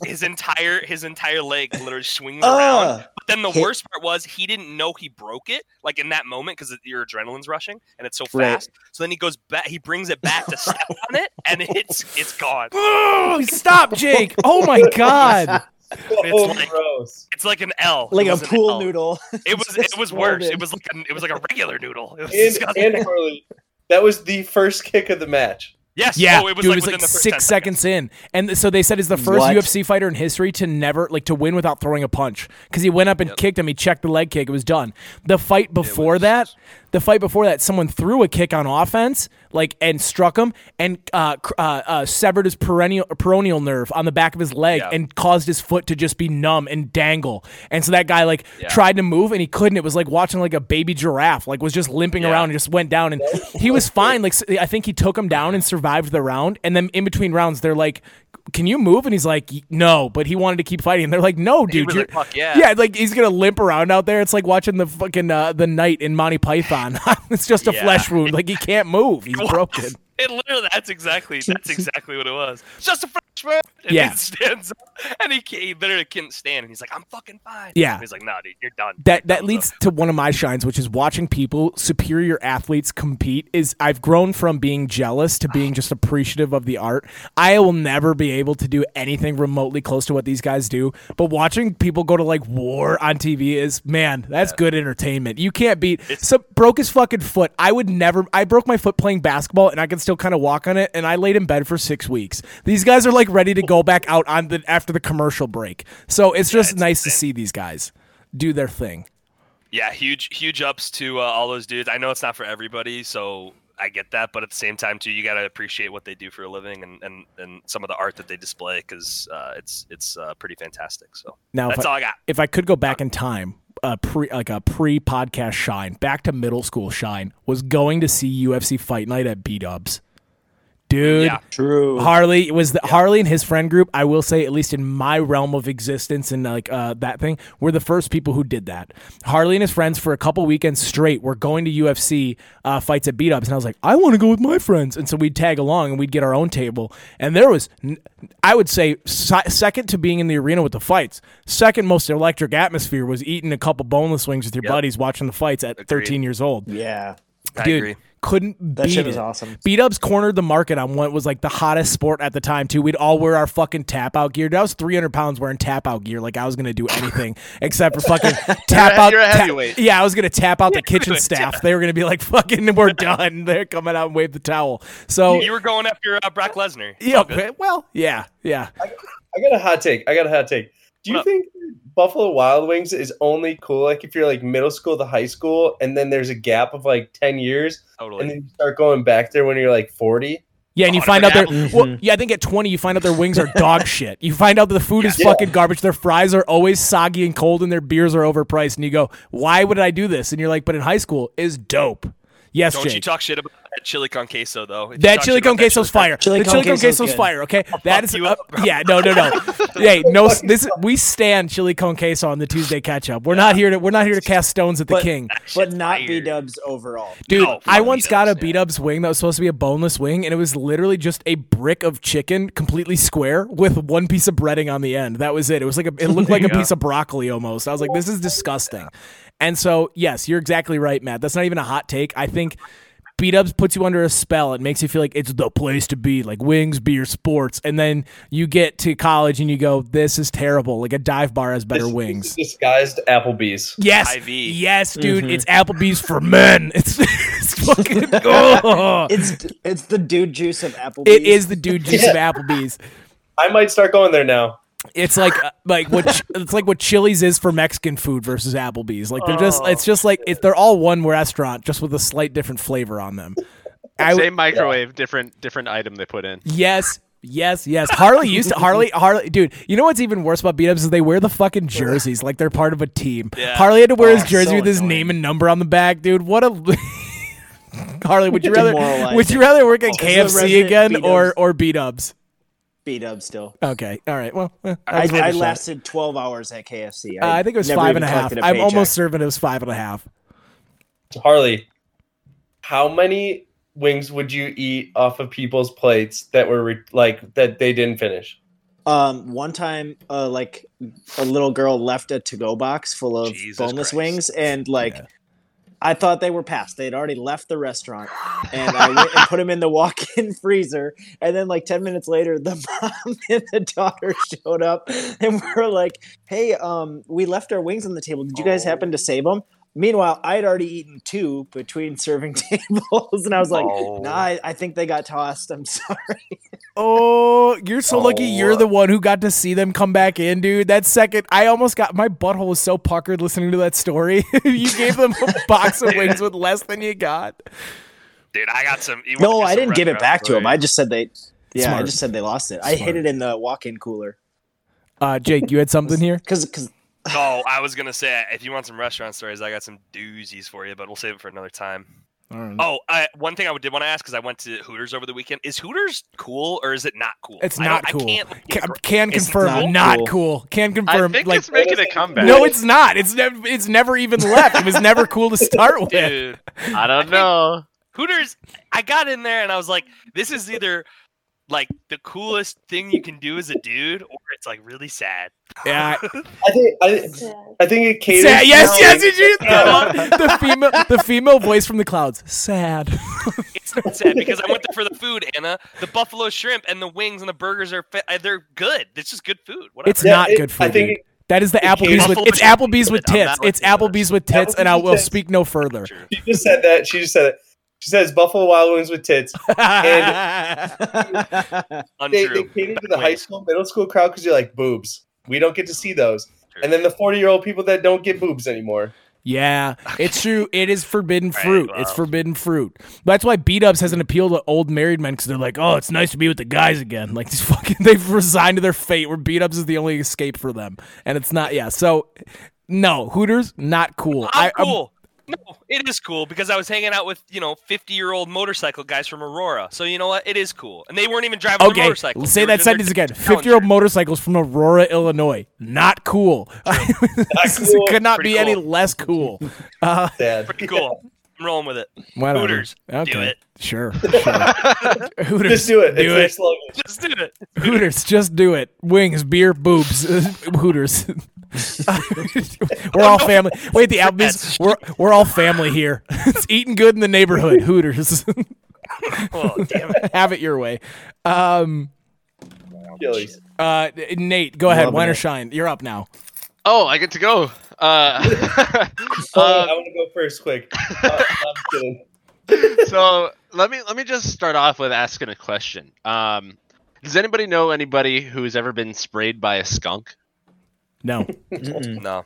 Speaker 2: His entire his entire leg literally swings around.
Speaker 4: Ah,
Speaker 2: But then the
Speaker 4: Hit-
Speaker 2: worst part was he didn't know he broke it, like in that moment, because your adrenaline's rushing and it's so
Speaker 4: Right.
Speaker 2: fast. So then he goes back, he brings it back to step on it, and it's it's gone. [laughs]
Speaker 1: Stop, Jake! Oh my god! [laughs]
Speaker 3: Oh,
Speaker 2: like-
Speaker 3: gross.
Speaker 2: It's like an L,
Speaker 4: like a pool noodle. [laughs]
Speaker 2: It was it was worse.
Speaker 4: in.
Speaker 2: It was like a, it was like a regular noodle. It was
Speaker 3: And, and Harley, that was the first kick of the match.
Speaker 2: yes,
Speaker 1: Yeah,
Speaker 2: oh, it was
Speaker 1: dude,
Speaker 2: like
Speaker 1: it was like
Speaker 2: the first
Speaker 1: six
Speaker 2: 10
Speaker 1: seconds in, and so they said he's the first
Speaker 4: What?
Speaker 1: UFC fighter in history to never like to win without throwing a punch because he went up and
Speaker 2: Yep.
Speaker 1: kicked him. He checked the leg kick. It was done. The fight before
Speaker 2: was-
Speaker 1: that, the fight before that, someone threw a kick on offense, like and struck him and uh, uh, uh, severed his perennial peroneal nerve on the back of his leg
Speaker 2: Yeah.
Speaker 1: and caused his foot to just be numb and dangle. And so that guy like
Speaker 2: Yeah.
Speaker 1: tried to move and he couldn't. It was like watching like a baby giraffe, like was just limping
Speaker 2: Yeah.
Speaker 1: around and just went down. And he was fine. Like I think he took him down and survived the round. And then in between rounds, they're like. Can you move? And he's like, no, but he wanted to keep fighting. And they're like, no, dude, you're,
Speaker 2: like, "Fuck yeah."
Speaker 1: yeah, like he's gonna limp around out there. It's like watching the fucking uh, the knight in Monty Python. [laughs] it's just a
Speaker 2: Yeah.
Speaker 1: flesh wound. Like he can't move. He's [laughs] broken.
Speaker 2: It literally that's exactly that's exactly what it was. Just a freshman. And
Speaker 1: Yeah.
Speaker 2: he stands up and he, he literally couldn't stand and he's like, I'm fucking fine.
Speaker 1: Yeah.
Speaker 2: And he's like, nah, dude, you're done.
Speaker 1: that that leads to one of my shines, which is watching people, superior athletes compete. Is I've grown from being jealous to being just appreciative of the art. I will never be able to do anything remotely close to what these guys do, but watching people go to like war on TV is man, that's good entertainment. You can't beat. So broke his fucking foot. I would never. I broke my foot playing basketball, and I can still kind of walk on it. And I laid in bed for six weeks. These guys are like ready to go back out on the after the commercial break. So it's just
Speaker 2: it's
Speaker 1: nice to see these guys do their thing.
Speaker 2: Yeah, huge huge ups to uh, all those dudes. I know it's not for everybody, so I get that, but at the same time too, you got to appreciate what they do for a living and, and, and some of the art that they display because uh, it's it's uh, pretty fantastic. So
Speaker 1: Now, if
Speaker 2: that's
Speaker 1: I,
Speaker 2: all I got.
Speaker 1: if I could go back in time, a pre like a pre podcast shine, back to middle school shine, was going to see UFC Fight Night at B Dubs. Dude,
Speaker 2: Yeah.
Speaker 4: True.
Speaker 1: Harley was the Harley and his friend group. I will say, at least in my realm of existence and like uh, that thing, were the first people who did that. Harley and his friends for a couple weekends straight were going to UFC uh, fights at B Dubs, and I was like, I want to go with my friends, and so we'd tag along and we'd get our own table. And there was, I would say, si- second to being in the arena with the fights, second most electric atmosphere was eating a couple boneless wings with your
Speaker 2: Yep.
Speaker 1: buddies watching the fights at 13 years old.
Speaker 4: Yeah.
Speaker 2: I
Speaker 1: Dude,
Speaker 2: agree.
Speaker 1: Couldn't
Speaker 4: That
Speaker 1: beat
Speaker 4: shit was
Speaker 1: it.
Speaker 4: awesome.
Speaker 1: B Dubs cornered the market on what was like the hottest sport at the time too. We'd all wear our fucking tap out gear. I was 300 pounds wearing tap out gear, like I was gonna do anything [laughs] except for fucking [laughs] tap out.
Speaker 5: you're a
Speaker 1: ta- yeah, I was gonna tap out the [laughs] kitchen staff. They were gonna be like, "Fucking, we're done." They're coming out and wave the towel. So
Speaker 2: You were going after uh, Brock Lesnar.
Speaker 1: Yeah, okay, well, yeah, yeah.
Speaker 3: I got a hot take. I got a hot take. Do you
Speaker 2: What up?
Speaker 3: think Buffalo Wild Wings is only cool like if you're like middle school to high school and then there's a gap of like 10 years
Speaker 2: Totally.
Speaker 3: and then you start going back there when you're like 40?
Speaker 1: Yeah, and you
Speaker 2: Oh,
Speaker 1: find out
Speaker 2: different
Speaker 1: their
Speaker 4: apples.
Speaker 1: well, yeah. I think at twenty, you find out their wings are dog [laughs] shit. You find out that the food is
Speaker 3: Yeah.
Speaker 1: fucking garbage. Their fries are always soggy and cold, and their beers are overpriced. And you go, "Why would I do this?" And you're like, "But in high school is dope." Yes,
Speaker 2: Don't
Speaker 1: Jake.
Speaker 2: you talk shit about that chili con queso though.
Speaker 1: That chili con
Speaker 2: about that
Speaker 1: queso's fire.
Speaker 4: Chili
Speaker 1: the
Speaker 4: con
Speaker 1: chili con
Speaker 4: queso's
Speaker 1: queso's fire. Okay, that is
Speaker 2: you up, bro. [laughs]
Speaker 1: yeah. No, no, no. [laughs] hey, no. This we stand chili con queso on the Tuesday catch up. We're not here to we're not here to cast stones at the
Speaker 4: But-
Speaker 1: king.
Speaker 4: But not. B Dubs overall.
Speaker 1: Dude,
Speaker 2: No,
Speaker 1: I
Speaker 2: fuck
Speaker 1: once
Speaker 2: B-dubs,
Speaker 1: got a
Speaker 2: yeah.
Speaker 1: wing that was supposed to be a boneless wing, and it was literally just a brick of chicken, completely square, with one piece of breading on the end. That was it. It was like a, it looked like a [laughs]
Speaker 2: Yeah.
Speaker 1: piece of broccoli almost. I was like, this is disgusting. And so, yes, you're exactly right, Matt. That's not even a hot take. I think B Dubs puts you under a spell. It makes you feel like it's the place to be, like wings, beer, sports. And then you get to college and you go, this is terrible. Like a dive bar has better
Speaker 3: This-
Speaker 1: wings.
Speaker 3: this [laughs] is disguised Applebee's.
Speaker 1: Yes,
Speaker 2: IV.
Speaker 1: yes, dude.
Speaker 4: Mm-hmm.
Speaker 1: It's Applebee's for men. [laughs] It's, it's fucking. [laughs] oh.
Speaker 4: It's it's the dude juice of Applebee's.
Speaker 1: It is the dude juice of Applebee's.
Speaker 3: I might start going there now.
Speaker 1: It's like uh, like what Ch- [laughs] it's like what Chili's is for Mexican food versus Applebee's. Like they're just it's just like it's they're all one restaurant just with a slight different flavor on them. I
Speaker 5: Same microwave, different different item they put in.
Speaker 1: yes. Yes, yes. Harley used to Harley [laughs] Harley dude, you know what's even worse about B Dubs is they wear the fucking jerseys like they're part of a team.
Speaker 2: Yeah.
Speaker 1: Harley had to wear
Speaker 4: Oh,
Speaker 1: his jersey
Speaker 4: so
Speaker 1: with his
Speaker 4: annoying.
Speaker 1: name and number on the back, dude. What a [laughs] Harley, would you rather would you rather work at
Speaker 4: Oh,
Speaker 1: KFC again or or B Dubs?
Speaker 4: B Dubs still.
Speaker 1: Okay. All right. Well, that
Speaker 4: I,
Speaker 1: was worth a
Speaker 4: I
Speaker 1: shot.
Speaker 4: lasted 12 hours at KFC.
Speaker 1: Uh, I think it was
Speaker 4: never
Speaker 1: five
Speaker 4: even
Speaker 1: and a half.
Speaker 4: collected
Speaker 1: I'm almost certain it was five and a half.
Speaker 3: Harley, how many wings would you eat off of people's plates that were re- like that they didn't finish?
Speaker 4: Um, one time, uh, like a little girl left a to-go box full of
Speaker 2: Jesus
Speaker 4: boneless
Speaker 2: Christ.
Speaker 4: wings, and like I thought they were past. They had already left the restaurant, and I went and put them in the walk-in [laughs] freezer. And then, like ten minutes later, the [laughs] mom and the daughter showed up, and we're like, "Hey, um, we left our wings on the table. Did you guys happen to save them?" Meanwhile, I had already eaten two between serving [laughs] tables, and I was like,
Speaker 2: Oh.
Speaker 4: "Nah, I, I think they got tossed. I'm [laughs] sorry."
Speaker 1: Oh, you're so lucky you're
Speaker 2: Oh.
Speaker 1: the one who got to see them come back in, dude. That second, I almost got my butthole was so puckered listening to that story. [laughs] you gave them a box of wings with less than you got.
Speaker 2: Dude, I got some.
Speaker 4: No,
Speaker 2: do
Speaker 4: I didn't give it back to him. I just said they. Yeah, I just said they lost it. I hid it in the walk-in cooler
Speaker 1: Uh, Jake, you had something here?
Speaker 4: because because [laughs]
Speaker 2: Oh, I was gonna say if you want some restaurant stories, I got some doozies for you, but we'll save it for another time. Oh, I, one thing I did want to ask because I went to Hooters over the weekend. Is Hooters cool or is it not cool?
Speaker 1: It's not
Speaker 2: don't-
Speaker 1: cool.
Speaker 2: I can't.
Speaker 1: Can, can confirm,
Speaker 4: not
Speaker 1: not,
Speaker 4: cool.
Speaker 1: cool. Can
Speaker 5: I
Speaker 1: confirm,
Speaker 5: think
Speaker 1: like
Speaker 5: it's making a comeback.
Speaker 1: no, it's not. It's never. It's never even left. It was never cool to start with.
Speaker 2: Dude,
Speaker 5: I don't [laughs] know.
Speaker 2: Hooters. I got in there and I was like, this is either like the coolest thing you can do as a dude, or it's like really sad.
Speaker 1: Yeah,
Speaker 3: I [laughs] think I, I think it caters.
Speaker 1: sad.
Speaker 3: to
Speaker 1: Yes,
Speaker 3: how-
Speaker 1: yes. Did you? [laughs] The, the female, the female voice from the clouds. Sad. [laughs]
Speaker 2: It's not sad because I went there for the food, Anna. The buffalo shrimp and the wings and the burgers are fa- they're good. It's just good food. Whatever.
Speaker 1: It's
Speaker 3: Yeah,
Speaker 1: not
Speaker 3: it-
Speaker 1: good food.
Speaker 3: I think
Speaker 1: dude.
Speaker 3: it-
Speaker 1: that is the
Speaker 3: it
Speaker 1: Applebee's with it's Applebee's with tits. It's Applebee's with tits,
Speaker 3: Applebee's
Speaker 1: and I will
Speaker 3: tits.
Speaker 1: speak no further.
Speaker 3: She just said that. She just said it. She says Buffalo Wild Wings with tits. They,
Speaker 2: Untrue.
Speaker 3: they cater to the high school, middle school crowd because you're like boobs. We don't get to see those.
Speaker 2: True.
Speaker 3: And then the 40 year old people that don't get boobs anymore.
Speaker 1: Yeah, it's [laughs] true. It is forbidden
Speaker 2: Right,
Speaker 1: fruit. It's forbidden fruit. That's why B Dubs has an appeal to old married men because they're like, oh, it's nice to be with the guys again. Like these [laughs] fucking, they've resigned to their fate. Where B Dubs is the only escape for them, and it's not. Yeah, so no Hooters, not cool.
Speaker 2: I'm
Speaker 1: I- I'm-
Speaker 2: cool. No, [laughs] it is cool because I was hanging out with you know 50 year old motorcycle guys from Aurora. So you know what? It is cool, and they weren't even driving their
Speaker 1: Okay,
Speaker 2: motorcycles.
Speaker 1: say that
Speaker 2: doing their
Speaker 1: sentence again. [laughs] Fifty-year-old motorcycles from Aurora, Illinois. Not cool. [laughs] This is-
Speaker 3: cool.
Speaker 1: could not
Speaker 2: Pretty
Speaker 1: be any less cool. Uh,
Speaker 2: Pretty cool. I'm rolling with it.
Speaker 1: whatever.
Speaker 2: Hooters, do
Speaker 1: Okay,
Speaker 2: it.
Speaker 1: sure. sure. Hooters,
Speaker 3: Just do it.
Speaker 1: Do
Speaker 3: it's
Speaker 1: it.
Speaker 2: Just do it.
Speaker 1: Hooters, just do it. Wings, beer, boobs. Hooters. [laughs] we're all family. Wait, the Applebee's. We're we're all family here. [laughs] it's eating good in the neighborhood. Hooters. [laughs]
Speaker 2: Oh damn it.
Speaker 1: Have it your way. Um,
Speaker 3: Chili's.
Speaker 1: uh, Nate, go ahead.
Speaker 4: Loving
Speaker 1: Wine or shine. You're up now.
Speaker 5: Oh, I get to go. Uh,
Speaker 3: Oh,
Speaker 5: uh,
Speaker 3: I want to go first, quick. Uh, I'm
Speaker 5: so let me let me just start off with asking a question. Um, does anybody know anybody who's ever been sprayed by a skunk?
Speaker 1: No. [laughs]
Speaker 2: No.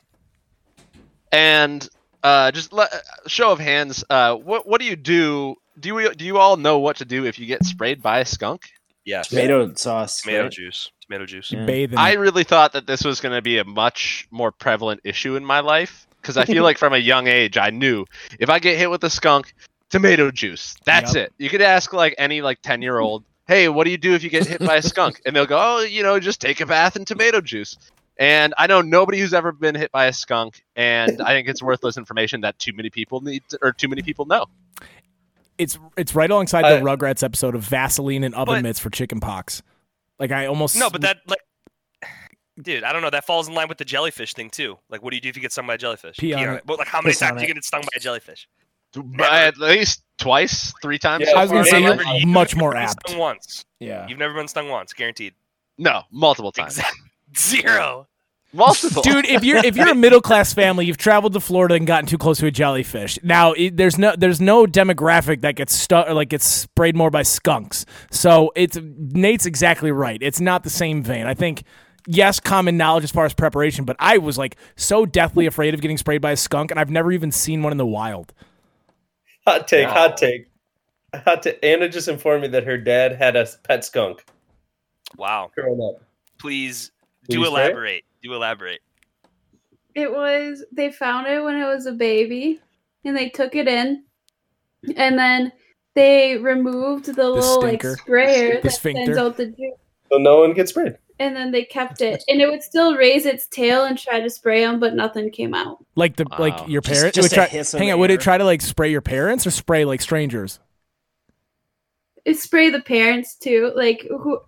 Speaker 5: And uh, just let, show of hands. Uh, what what do you do? Do you do you all know what to do if you get sprayed by a skunk?
Speaker 2: Yes.
Speaker 4: tomato sauce.
Speaker 2: Tomato
Speaker 4: right?
Speaker 2: juice. Tomato juice.
Speaker 4: Yeah.
Speaker 1: Bathing.
Speaker 5: I really thought that this was going to be a much more prevalent issue in my life because I feel [laughs] like from a young age I knew if I get hit with a skunk, tomato juice. That's
Speaker 1: Yep.
Speaker 5: it. You could ask like any like ten year old, hey, what do you do if you get hit by a skunk? And they'll go, oh, you know, just take a bath in tomato juice. And I know nobody who's ever been hit by a skunk, and [laughs] I think it's worthless information that too many people need to, or too many people know.
Speaker 1: it's it's right alongside
Speaker 3: I-
Speaker 1: the uh, Rugrats episode of Vaseline and oven
Speaker 2: But-
Speaker 1: mitts for chicken pox. Like I almost
Speaker 2: No, but that like, dude, I don't know. That falls in line with the jellyfish thing too. Like, what do you do if you get stung by a jellyfish?
Speaker 1: Pee on
Speaker 2: on
Speaker 1: it.
Speaker 2: But like, how many
Speaker 4: Piss
Speaker 2: times do you get stung by a jellyfish?
Speaker 5: At least twice, three times.
Speaker 3: Yeah,
Speaker 5: so
Speaker 1: I was gonna say you're
Speaker 2: you've
Speaker 1: much
Speaker 2: never
Speaker 1: more
Speaker 2: been
Speaker 1: apt.
Speaker 2: Stung once.
Speaker 1: Yeah.
Speaker 2: You've never been stung once, guaranteed.
Speaker 5: no, multiple times.
Speaker 2: Exact- Zero.
Speaker 5: Multiple.
Speaker 1: Dude, if you're if you're a middle class family, you've traveled to Florida and gotten too close to a jellyfish. Now, it, there's no there's no demographic that gets stuck or like gets sprayed more by skunks. So it's Nate's exactly right. It's not the same vein. I think yes, common knowledge as far as preparation, but I was like so deathly afraid of getting sprayed by a skunk, and I've never even seen one in the wild.
Speaker 3: Hot take, hot take. Hot take. Anna just informed me that her dad had a pet skunk
Speaker 2: Wow.
Speaker 3: growing up.
Speaker 2: Please
Speaker 3: Please
Speaker 2: do
Speaker 3: say
Speaker 2: elaborate. Do elaborate.
Speaker 10: It was they found it when it was a baby and they took it in and then they removed the, little like sprayer
Speaker 1: The
Speaker 10: that
Speaker 1: sphincter.
Speaker 10: sends out the juice
Speaker 3: So no one gets sprayed.
Speaker 10: and then they kept it and it would still raise its tail and try to spray them but nothing came out.
Speaker 1: Like the
Speaker 5: Wow.
Speaker 1: like your parents.
Speaker 4: just
Speaker 1: would
Speaker 4: a
Speaker 1: try,
Speaker 4: hiss
Speaker 1: hang on, would it try to like spray your parents or spray like strangers?
Speaker 10: It spray the parents too. Like who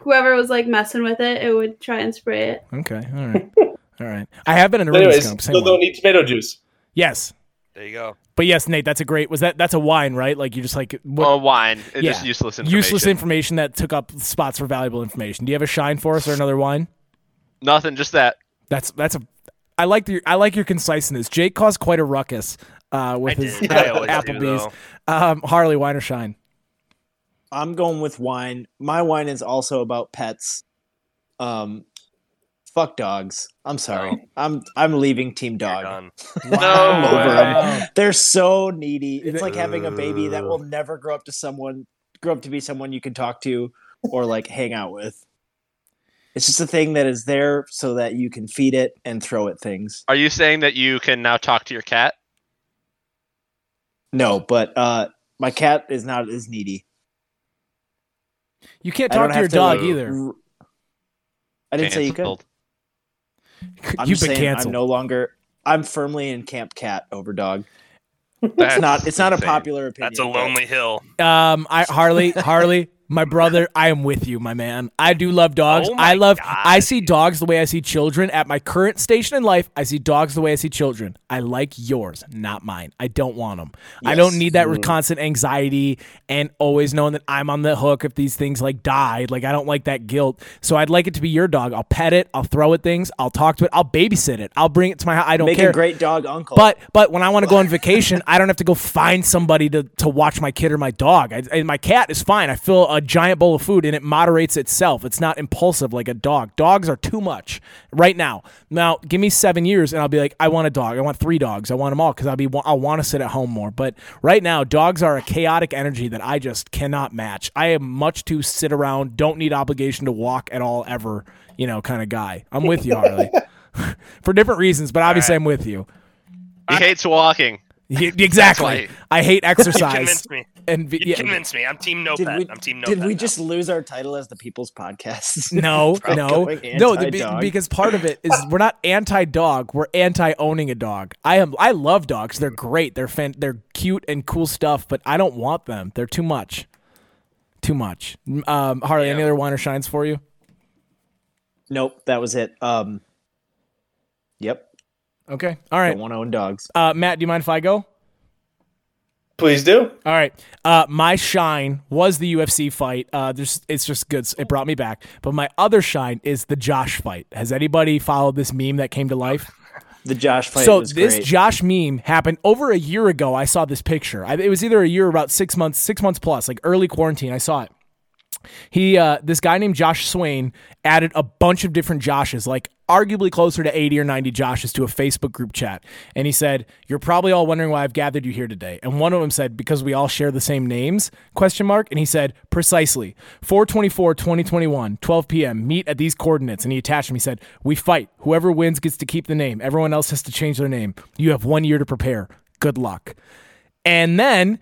Speaker 10: whoever was like messing with it, it would try and spray it.
Speaker 1: Okay, all right, [laughs] all right. I have been in a
Speaker 3: But
Speaker 1: ring
Speaker 3: anyways,
Speaker 1: skunk.
Speaker 3: so
Speaker 1: Same
Speaker 3: don't need tomato juice.
Speaker 1: Yes,
Speaker 2: There you go.
Speaker 1: but yes, Nate, that's a great. Was that that's a wine, right? Like you just like what,
Speaker 5: Oh, wine. It's
Speaker 1: Yeah.
Speaker 5: just useless information.
Speaker 1: useless information that took up spots for valuable information. Do you have a shine for us or another wine?
Speaker 5: Nothing, just that.
Speaker 1: That's that's a. I like your I like your conciseness. Jake caused quite a ruckus uh, with
Speaker 2: I
Speaker 1: his
Speaker 2: did. I always do,
Speaker 1: Applebee's. Um, Harley, wine or shine?
Speaker 4: I'm going with wine. My wine is also about pets. Um, fuck dogs. I'm sorry. I'm I'm leaving Team Dog. [laughs]
Speaker 5: No
Speaker 4: over
Speaker 5: way.
Speaker 4: 'em. They're so needy. It's like having a baby that will never grow up to someone, grow up to be someone you can talk to or like hang out with. It's just a thing that is there so that you can feed it and throw it things.
Speaker 5: Are you saying that you can now talk to your cat?
Speaker 4: No, but uh, my cat is not as needy.
Speaker 1: You can't talk to your
Speaker 4: have to,
Speaker 1: dog either.
Speaker 4: r- I didn't say you could. [laughs] I'm
Speaker 1: You've been
Speaker 4: saying
Speaker 1: canceled.
Speaker 4: I'm no longer. I'm firmly in Camp Cat over dog.
Speaker 5: That's
Speaker 4: It's not. It's not a popular opinion.
Speaker 2: That's a
Speaker 4: but
Speaker 2: lonely hill.
Speaker 1: Um, I Harley, Harley, [laughs] my brother, I am with you, my man. I do love dogs.
Speaker 2: Oh
Speaker 1: I love.
Speaker 2: God,
Speaker 1: I see dogs the way I see children. At my current station in life, I see dogs the way I see children. I like yours, not mine. I don't want them. I don't need that
Speaker 4: Mm.
Speaker 1: constant anxiety and always knowing that I'm on the hook if these things like died. Like I don't like that guilt. So I'd like it to be your dog. I'll pet it. I'll throw it things. I'll talk to it. I'll babysit it. I'll bring it to my house. I don't
Speaker 4: Make
Speaker 1: care.
Speaker 4: a great dog uncle.
Speaker 1: But but when I want to go on vacation, I don't have to go find somebody to, to watch my kid or my dog. I, and my cat is fine. I fill a giant bowl of food and it moderates itself. It's not impulsive like a dog. Dogs are too much right now. Now give me seven years and I'll be like, I want a dog. I want three dogs. I want them all because I'll be I'll want to sit at home more. But right now, dogs are a chaotic energy that I just cannot match. I am much too sit around, don't need obligation to walk at all ever. You know, kind of guy. I'm with you, Harley. [laughs] [laughs] For different reasons, but obviously I'm with you.
Speaker 5: He hates walking.
Speaker 1: Y- [laughs] exactly.
Speaker 5: why-
Speaker 1: I hate [laughs]
Speaker 2: You
Speaker 1: exercise.
Speaker 2: convinced me.
Speaker 1: and vi-
Speaker 2: You
Speaker 1: yeah,
Speaker 2: convinced me. I'm team no
Speaker 4: did
Speaker 2: pet.
Speaker 4: we,
Speaker 2: I'm team no
Speaker 4: did
Speaker 2: pet
Speaker 4: we
Speaker 2: now.
Speaker 4: just lose our title as the People's Podcast? [laughs]
Speaker 1: no, no, no. the- because part of it is we're not anti-dog. We're anti-owning a dog. I am. I love dogs. They're great. They're fan- They're cute and cool stuff. But I don't want them. They're too much. Too much. Um, Harley, any other wine or shines for you?
Speaker 4: Nope, that was it. Um, yep,
Speaker 1: Okay. All right.
Speaker 4: don't want to own dogs.
Speaker 1: Uh, Matt, do you mind if I go?
Speaker 3: Please do.
Speaker 1: All right. Uh, my shine was the UFC fight. Uh, there's, it's just good. It brought me back. But my other shine is the Josh fight. Has anybody followed this meme that came to life?
Speaker 4: The Josh fight
Speaker 1: so
Speaker 4: was
Speaker 1: this
Speaker 4: great.
Speaker 1: Josh meme happened over a year ago. I saw this picture. I, it was either a year or about six months, six months plus, like early quarantine. I saw it. He, uh, this guy named Josh Swain, added a bunch of different Joshes, like arguably closer to 80 or 90 Joshes to a Facebook group chat. And he said, You're probably all wondering why I've gathered you here today. And one of them said, Because we all share the same names? Question mark. And he said, Precisely. 424 2021, 12 p.m. Meet at these coordinates. And he attached them. He said, We fight. Whoever wins gets to keep the name. Everyone else has to change their name. You have one year to prepare. Good luck. And then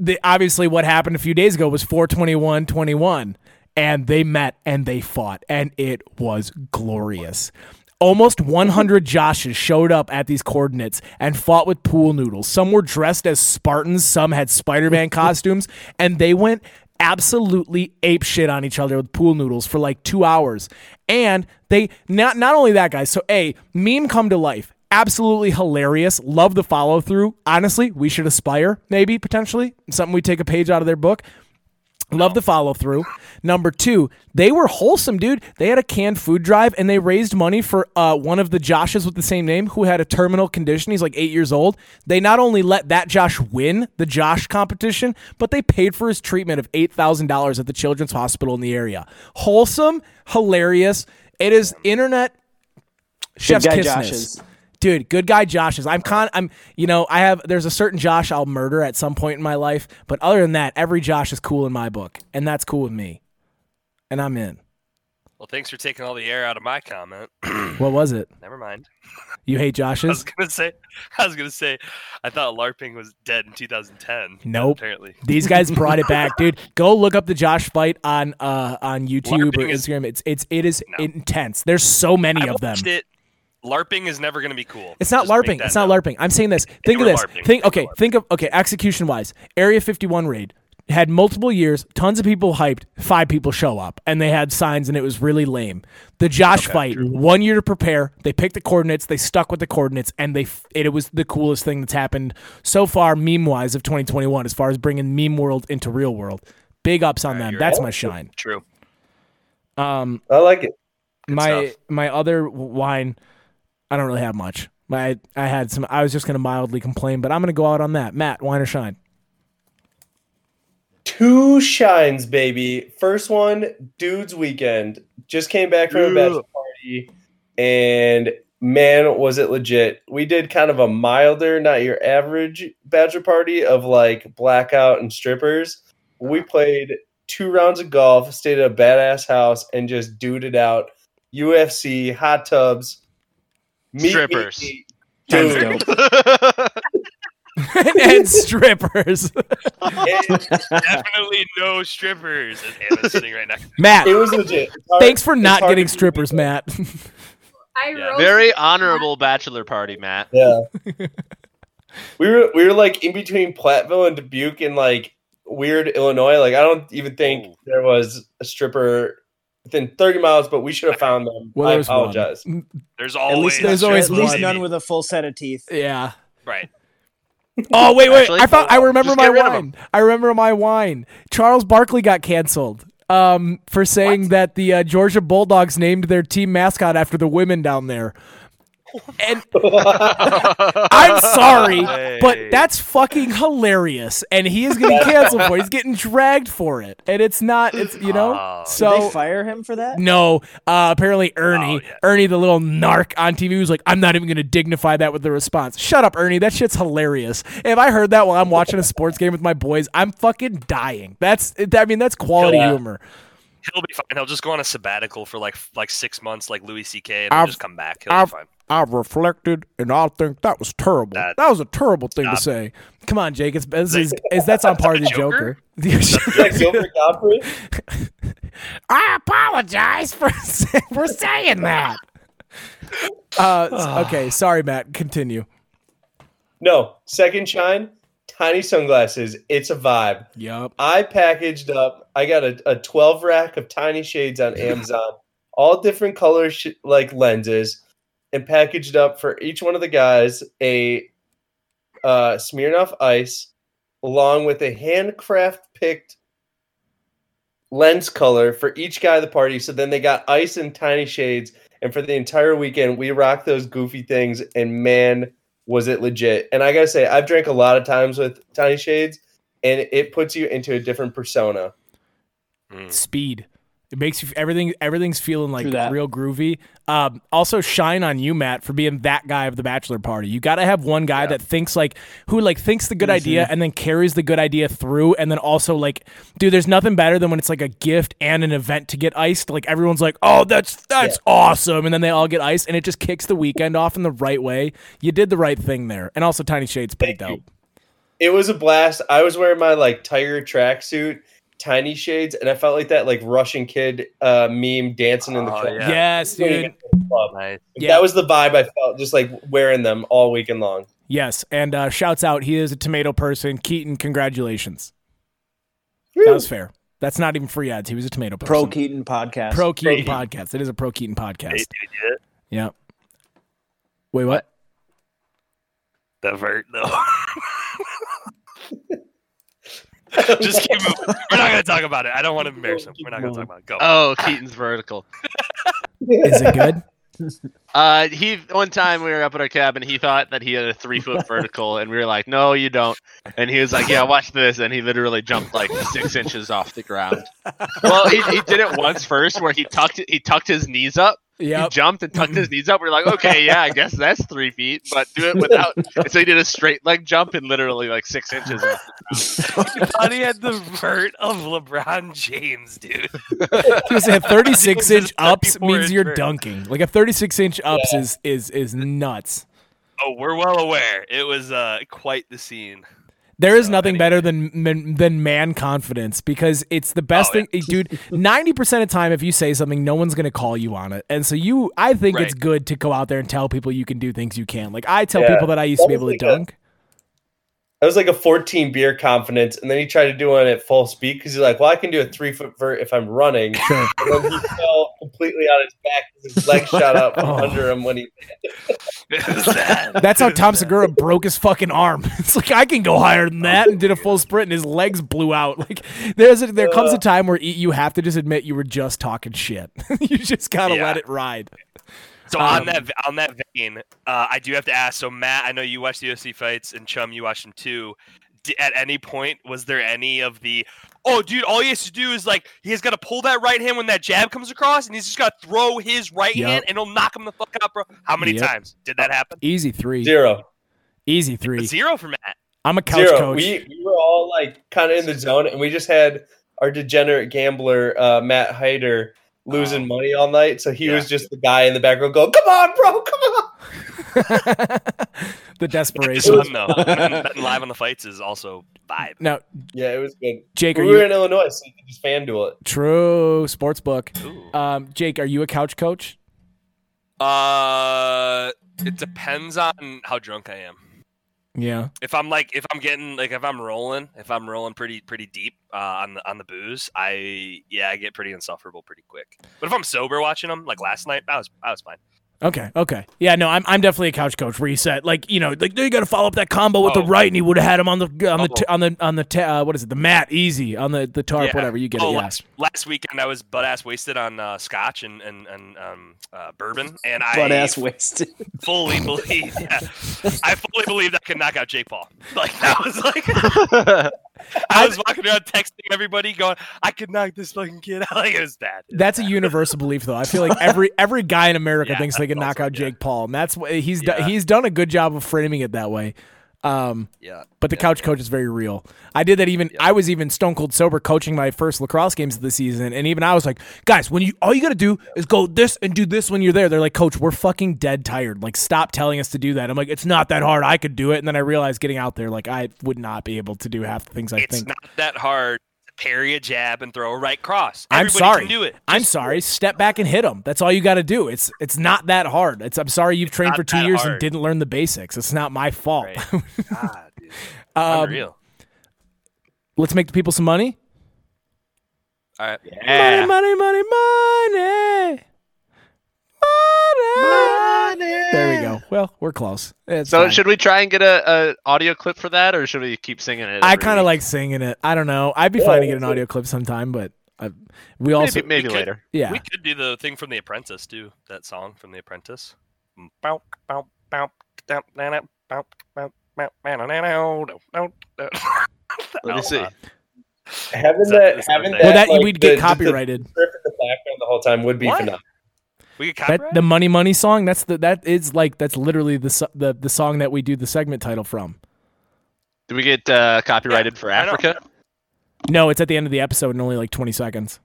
Speaker 1: the obviously what happened a few days ago was 421 21 and they met and they fought and it was glorious. Almost 100 joshes showed up at these coordinates and fought with pool noodles. Some were dressed as spartans some had spider-man [laughs] costumes and they went absolutely ape shit on each other with pool noodles for like two hours. And they not not only that guys so a meme come to life absolutely hilarious. Love the follow through. Honestly, we should aspire, maybe potentially something we take a page out of their book. Love the follow through. Number two, they were wholesome, dude. They had a canned food drive and they raised money for uh, one of the Joshes with the same name who had a terminal condition. He's like eight years old. They not only let that Josh win the Josh competition, but they paid for his treatment of $8,000 at the Children's Hospital in the area. Wholesome, hilarious. It is internet chef's kissness.
Speaker 4: Joshes.
Speaker 1: Dude, good guy Josh's. I'm con I'm you know, I have there's a certain Josh I'll murder at some point in my life, but other than that, every Josh is cool in my book, and that's cool with me. And I'm in.
Speaker 2: Well, thanks for taking all the air out of my comment. [clears throat]
Speaker 1: What was it?
Speaker 2: Never mind.
Speaker 1: You hate [laughs]
Speaker 2: I was gonna say, I was gonna say, I thought LARPing was dead in 2010.
Speaker 1: Nope.
Speaker 2: Apparently,
Speaker 1: These guys brought it back, dude. [laughs] Go look up the Josh fight on uh on YouTube or
Speaker 2: LARPing is-
Speaker 1: Instagram. It's it's it is
Speaker 2: No.
Speaker 1: intense. There's so many
Speaker 2: I
Speaker 1: of them.
Speaker 2: watched it. LARPing is never gonna be cool.
Speaker 1: It's not
Speaker 2: Just
Speaker 1: LARPing. It's not
Speaker 2: known.
Speaker 1: LARPing. I'm saying this. Think of this.
Speaker 2: LARPing.
Speaker 1: Think okay.
Speaker 2: LARPing.
Speaker 1: Think of okay. Execution wise, Area 51 raid. had multiple years, tons of people hyped, five people show up, and they had signs, and it was really lame. The Josh fight, one year to prepare. They picked the coordinates, they stuck with the coordinates, and they f- it, was the coolest thing that's happened so far, meme wise, of 2021, as far as bringing meme world into real world. Big ups on them. That's
Speaker 2: right.
Speaker 1: my shine.
Speaker 2: True.
Speaker 1: Um,
Speaker 3: I like it.
Speaker 1: my
Speaker 2: stuff.
Speaker 1: my other wine, I don't really have much. My I had some. I was just gonna mildly complain, but I'm gonna go out on that. Matt, wine or shine?
Speaker 3: Two shines, baby. First one, dude's weekend. Just came back from a bachelor party, and man, was it legit. We did kind of a milder, not your average bachelor party of like blackout and strippers. We played two rounds of golf, stayed at a badass house, and just dude it out. UFC, hot tubs, meet, meet,
Speaker 5: Strippers.
Speaker 3: meet.
Speaker 4: Sounds
Speaker 3: Dude, [laughs]
Speaker 1: and strippers.
Speaker 3: it, [laughs]
Speaker 2: Definitely no strippers. As sitting right next.
Speaker 1: Matt,
Speaker 3: it was legit. Hard-
Speaker 1: thanks for not getting strippers, Matt.
Speaker 10: I
Speaker 2: Yeah.
Speaker 5: Very honorable bachelor party, Matt.
Speaker 3: Yeah. we were we were like in between Platteville and Dubuque and like weird Illinois. Like I don't even think
Speaker 2: Ooh.
Speaker 3: there was a stripper within 30 miles, but we should have found them.
Speaker 1: Well,
Speaker 3: I
Speaker 1: there's one.
Speaker 3: apologize.
Speaker 2: There's always
Speaker 1: There's
Speaker 4: none,
Speaker 1: always
Speaker 4: at least
Speaker 1: one.
Speaker 4: none with a full set of teeth.
Speaker 1: yeah.
Speaker 2: right. [laughs]
Speaker 1: Oh wait, wait!
Speaker 5: Actually,
Speaker 1: I thought I remember my
Speaker 5: get rid of
Speaker 1: wine. I remember my wine. Charles Barkley got canceled um, for saying that the uh, Georgia Bulldogs named their team mascot after the women down there. And [laughs] I'm sorry, but that's fucking hilarious, and he is getting canceled for. it. He's getting dragged for it, and it's not. It's you know.
Speaker 2: Oh.
Speaker 4: Did
Speaker 1: so
Speaker 4: they fire him for that?
Speaker 1: no, uh, apparently Ernie,
Speaker 2: Oh, yeah.
Speaker 1: Ernie, the little narc on TV, was like, "I'm not even going to dignify that with the response." Shut up, Ernie. That shit's hilarious. If I heard that while I'm watching a sports game with my boys, I'm fucking dying. That's, I mean, that's quality
Speaker 3: Yeah.
Speaker 1: humor.
Speaker 2: He'll be fine. He'll just go on a sabbatical for like like six months, like Louis C.K. and
Speaker 1: I've-
Speaker 2: just come back. He'll
Speaker 1: I've-
Speaker 2: be fine.
Speaker 1: I've reflected, and I think that was terrible. That,
Speaker 2: That-
Speaker 1: was a terrible thing to say. Come on, Jake. It's, it's, it's, it's that's on par of the
Speaker 2: Joker?
Speaker 1: Joker. [laughs]
Speaker 3: Yeah, Gilbert [laughs] Gottfried.
Speaker 1: I apologize for [laughs] for saying that. Uh, [sighs] okay, sorry, Matt. Continue.
Speaker 3: No, second shine, tiny sunglasses. It's a vibe.
Speaker 1: Yup.
Speaker 3: I packaged up. I got a, a 12 rack of tiny shades on Amazon, all different colors, sh- like lenses, and packaged up for each one of the guys a uh, Smirnoff Ice, along with a handcraft picked lens color for each guy at the party. So then they got ice and tiny shades, and for the entire weekend, we rocked those goofy things. And man, was it legit! And I gotta say, I've drank a lot of times with tiny shades and it puts you into a different persona.
Speaker 2: Mm.
Speaker 1: speed. It makes you everything. Everything's feeling like real groovy. Um, also, shine on you, Matt, for being that guy of the bachelor party. You got to have one guy that thinks like who like thinks the good idea and then carries the good idea through, and then also like, dude, there's nothing better than when it's like a gift and an event to get iced. Like everyone's like, oh, that's that's awesome, and then they all get iced, and it just kicks the weekend off in the right way. You did the right thing there, and also Tiny Shade's pretty
Speaker 3: Thank you. It was a blast. I was wearing my like tiger tracksuit, tiny shades, and I felt like that like Russian kid uh, meme dancing in the
Speaker 2: Oh,
Speaker 3: club.
Speaker 2: yeah.
Speaker 1: Yes, dude.
Speaker 3: Club.
Speaker 2: Nice.
Speaker 1: Yeah.
Speaker 3: That was the vibe I felt, just like wearing them all weekend long.
Speaker 1: Yes, and uh, shouts out. He is a tomato person. Keaton, congratulations. That was fair. That's not even free ads. He was a tomato person.
Speaker 4: Pro Keaton podcast.
Speaker 1: Pro Keaton
Speaker 2: Pro
Speaker 1: podcast. It is a Pro Keaton
Speaker 2: Hey,
Speaker 1: podcast.
Speaker 2: dude, you did
Speaker 1: Yep. Wait, what?
Speaker 2: the vert though. [laughs] [laughs] just keep moving. We're not gonna talk about it. I don't want to embarrass him. We're not gonna talk about it. Go.
Speaker 5: Oh, Keaton's vertical.
Speaker 1: Is it good? [laughs]
Speaker 5: Uh, he one time we were up at our cabin. He thought that he had a three foot vertical, and we were like, "No, you don't." And he was like, "Yeah, watch this." And he literally jumped like six inches off the ground. Well, he, he did it once first, where he tucked he tucked his knees up. He jumped and tucked his [laughs] knees up. We are like, "Okay, yeah, I guess that's three feet," but do it without. [laughs] so he did a straight leg jump and literally like six inches. [laughs] Off
Speaker 2: thought he had the vert of LeBron James, dude.
Speaker 1: Just a 36
Speaker 2: was
Speaker 1: inch ups means you're
Speaker 2: vert.
Speaker 1: dunking. Like a 36 inch ups is is is nuts.
Speaker 2: Oh, we're well aware. It was uh quite the scene.
Speaker 1: There is
Speaker 2: So,
Speaker 1: nothing better than than man confidence because it's the best
Speaker 2: Oh,
Speaker 1: thing, dude. [laughs] Ninety percent of the time, if you say something, no one's gonna call you on it, and so you, I think it's good to go out there and tell people you can do things you can. Like I tell
Speaker 3: Yeah,
Speaker 1: people that I used to be able to
Speaker 3: a-
Speaker 1: dunk.
Speaker 3: That was like a 14 beer confidence, and then he tried to do one at full speed because he's like, "Well, I can do a three foot vert if I'm running."
Speaker 1: Sure.
Speaker 3: And then he fell completely on his back. His leg [laughs] shot up
Speaker 1: Oh.
Speaker 3: under him when he. [laughs]
Speaker 1: That's how Tom Segura broke his fucking arm. [laughs] It's like I can go higher than that, and did a full sprint, and his legs blew out. Like there's a, there comes a uh. time where you- you have to just admit you were just talking shit. you just gotta
Speaker 2: Yeah.
Speaker 1: let it ride.
Speaker 2: So
Speaker 1: Um,
Speaker 2: on that on that vein, uh, I do have to ask. So Matt, I know you watched the UFC fights, and Chum, you watched them too. D- at any point, was there any of the? Oh, dude, all he has to do is like he's got to pull that right hand when that jab comes across, and he's just got to throw his right
Speaker 1: Yep.
Speaker 2: hand, and he'll knock him the fuck out, bro. How many
Speaker 1: Yep.
Speaker 2: times did that happen?
Speaker 1: Easy three,
Speaker 3: zero,
Speaker 1: Easy three,
Speaker 2: zero for Matt.
Speaker 1: I'm a couch
Speaker 3: Zero.
Speaker 1: coach.
Speaker 3: We, we were all like kind of in the zone, and we just had our degenerate gambler uh, Matt Hyder losing money all night. So he was just the guy in the background going, "Come on, bro, come on!" [laughs] [laughs]
Speaker 1: the
Speaker 2: It's
Speaker 1: desperation.
Speaker 2: fun [laughs] though. betting, betting live on the fights is also vibe.
Speaker 1: Now,
Speaker 3: Yeah, it was good.
Speaker 1: Jake, are
Speaker 3: we were
Speaker 1: you
Speaker 3: in Illinois, so you could just fan duel it.
Speaker 1: true sports book? Um, Jake, are you a couch coach?
Speaker 2: Uh, it depends on how drunk I am.
Speaker 1: Yeah.
Speaker 2: if I'm like if I'm getting like if I'm rolling if I'm rolling pretty pretty deep uh, on the on the booze I yeah I get pretty insufferable pretty quick but if I'm sober watching them like last night I was I was fine
Speaker 1: Okay. Okay. Yeah. No, I'm I'm definitely a couch coach. Where you said like you know like you got to follow up that combo with the
Speaker 2: Oh.
Speaker 1: right, and he would have had him on the on the t- on the on the t- uh, what is it the mat easy on the the tarp
Speaker 2: Yeah.
Speaker 1: whatever you get
Speaker 2: oh
Speaker 1: it. Yeah.
Speaker 2: last last weekend I was butt ass wasted on uh, scotch and and and um, uh, bourbon and I
Speaker 4: Butt ass wasted. [laughs]
Speaker 2: fully believe yeah I fully believed I could knock out Jake Paul like that was like [laughs] I was walking around texting everybody going I could knock this fucking kid out [laughs] like it was bad It was
Speaker 1: That's a universal belief, though. I feel like [laughs] every every guy in America
Speaker 2: Yeah,
Speaker 1: thinks they can knock out Jake Paul, and that's what he's
Speaker 2: Yeah.
Speaker 1: done. He's done a good job of framing it that way. Um,
Speaker 2: yeah
Speaker 1: but the
Speaker 2: Yeah,
Speaker 1: couch
Speaker 2: yeah.
Speaker 1: coach is very real. I did that even. I was even stone cold sober coaching my first lacrosse games of the season, and even I was like, guys, when you all you got to do is go this and do this when you're there. They're like, coach, we're fucking dead tired. Like, stop telling us to do that. I'm like, it's not that hard. I could do it. And then I realized getting out there, like, I would not be able to do half the things I
Speaker 2: it's
Speaker 1: think.
Speaker 2: It's not that hard to parry a jab and throw a right cross.
Speaker 1: I'm sorry.
Speaker 2: can do it.
Speaker 1: I'm sorry. Step back and hit them. That's all you got to do. It's it's not that hard. It's I'm sorry you've trained for two years and didn't learn the basics. It's not my fault.
Speaker 2: Right. God, [laughs] dude.
Speaker 1: um,
Speaker 2: Unreal.
Speaker 1: let's make the people some money.
Speaker 2: All right.
Speaker 5: Yeah.
Speaker 1: Money, money, money, money. Money. There we go. Well, we're close. It's
Speaker 5: So
Speaker 1: fine.
Speaker 5: should we try and get a, a audio clip for that, or should we keep singing it?
Speaker 1: I kind of like singing it. I don't know. I'd be fine to get an audio clip sometime, but I, we also
Speaker 5: maybe, maybe
Speaker 2: could-
Speaker 5: later.
Speaker 1: yeah.
Speaker 2: We could do the thing from The Apprentice too. That song from The Apprentice.
Speaker 5: Let me see.
Speaker 2: Uh,
Speaker 3: Having
Speaker 2: that-
Speaker 3: that,
Speaker 2: is that
Speaker 3: having that,
Speaker 1: well, that
Speaker 3: like,
Speaker 1: we'd get
Speaker 3: just
Speaker 1: copyrighted.
Speaker 3: The surf the background the whole time would be
Speaker 2: What?
Speaker 3: phenomenal.
Speaker 2: We get
Speaker 1: That the money money song. That's the that is like that's literally the the the song that we do the segment title from.
Speaker 5: Do we get uh, copyrighted for Africa?
Speaker 1: No, it's at the end of the episode in only like 20 seconds.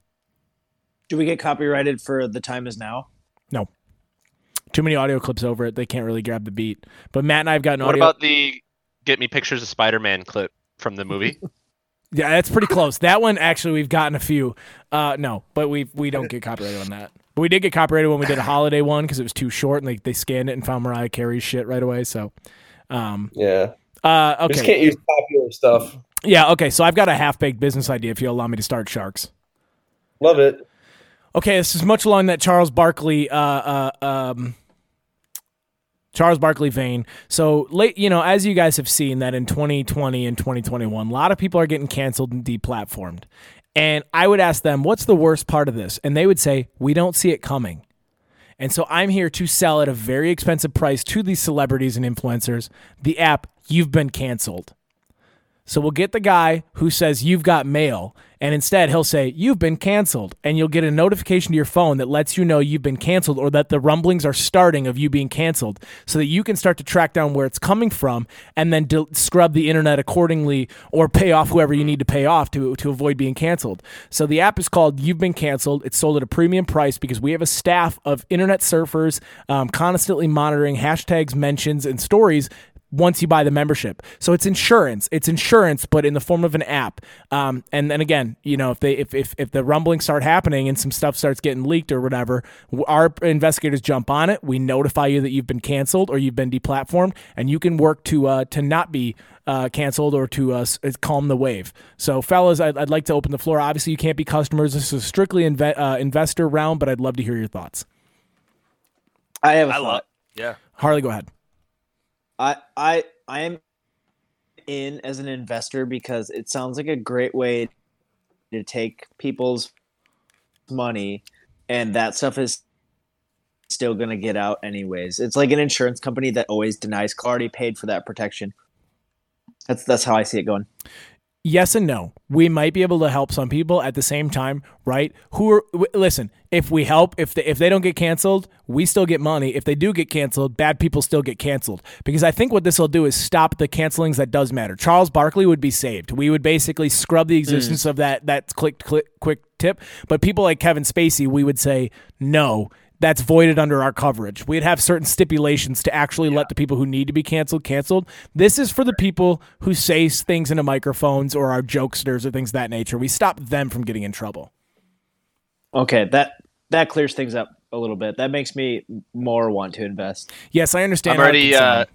Speaker 4: Do we get copyrighted for the time is now? No.
Speaker 1: Too many audio clips over it. They can't really grab the beat. But Matt and I have gotten
Speaker 5: What
Speaker 1: audio.
Speaker 5: What about the "Get Me Pictures of Spider-Man" clip from the movie? [laughs] [laughs]
Speaker 1: yeah, that's pretty close. That one actually we've gotten a few. Uh, no, but we we don't get copyrighted on that. But we did get copyrighted when we did a holiday one because it was too short and they, they scanned it and found Mariah Carey's shit right away. So, um,
Speaker 3: Yeah,
Speaker 1: uh,
Speaker 3: we just
Speaker 1: okay,
Speaker 3: can't use popular stuff.
Speaker 1: yeah, okay. So I've got a half baked business idea. If you allow me to start Sharks.
Speaker 3: Love it.
Speaker 1: Okay, this is much along that Charles Barkley, uh, uh, um, Charles Barkley vein. So late, you know, as you guys have seen that in 2020 and 2021, a lot of people are getting canceled and deplatformed. And I would ask them, what's the worst part of this? And they would say, we don't see it coming. And so I'm here to sell at a very expensive price to these celebrities and influencers the app You've Been Canceled. So we'll get the guy who says you've got mail, and instead he'll say you've been canceled, and you'll get a notification to your phone that lets you know you've been canceled or that the rumblings are starting of you being canceled, so that you can start to track down where it's coming from and then del- scrub the internet accordingly or pay off whoever you need to pay off to to avoid being canceled. So the app is called You've Been Canceled. It's sold at a premium price because we have a staff of internet surfers um, constantly monitoring hashtags, mentions, and stories once you buy the membership. So it's insurance. It's insurance, but in the form of an app. Um, and then again, you know, if they if if, if the rumblings start happening and some stuff starts getting leaked or whatever, our investigators jump on it. We notify you that you've been canceled or you've been deplatformed, and you can work to uh, to not be uh, canceled or to uh, calm the wave. So, fellas, I'd, I'd like to open the floor. Obviously, you can't be customers. This is strictly inve- uh, investor round, but I'd love to hear your thoughts.
Speaker 4: I have a
Speaker 2: I
Speaker 4: thought.
Speaker 2: love. Yeah.
Speaker 1: Harley, go ahead.
Speaker 4: I I I am in as an investor because it sounds like a great way to take people's money and that stuff is still going to get out anyways. It's like an insurance company that always denies already paid for that protection. That's that's how I see it going.
Speaker 1: Yes and no. We might be able to help some people at the same time, right? Who are w- listen? If we help, if they, if they don't get canceled, we still get money. If they do get canceled, bad people still get canceled. Because I think what this will do is stop the cancelings that does matter. Charles Barkley would be saved. We would basically scrub the existence mm. of that that click click quick tip. But people like Kevin Spacey, we would say no. That's voided under our coverage. We'd have certain stipulations to actually let the people who need to be canceled canceled. This is for the people who say s- things into microphones or are jokesters or things of that nature. We stop them from getting in trouble.
Speaker 4: Okay, that that clears things up a little bit. That makes me more want to invest.
Speaker 1: Yes, I understand.
Speaker 5: I'm already uh,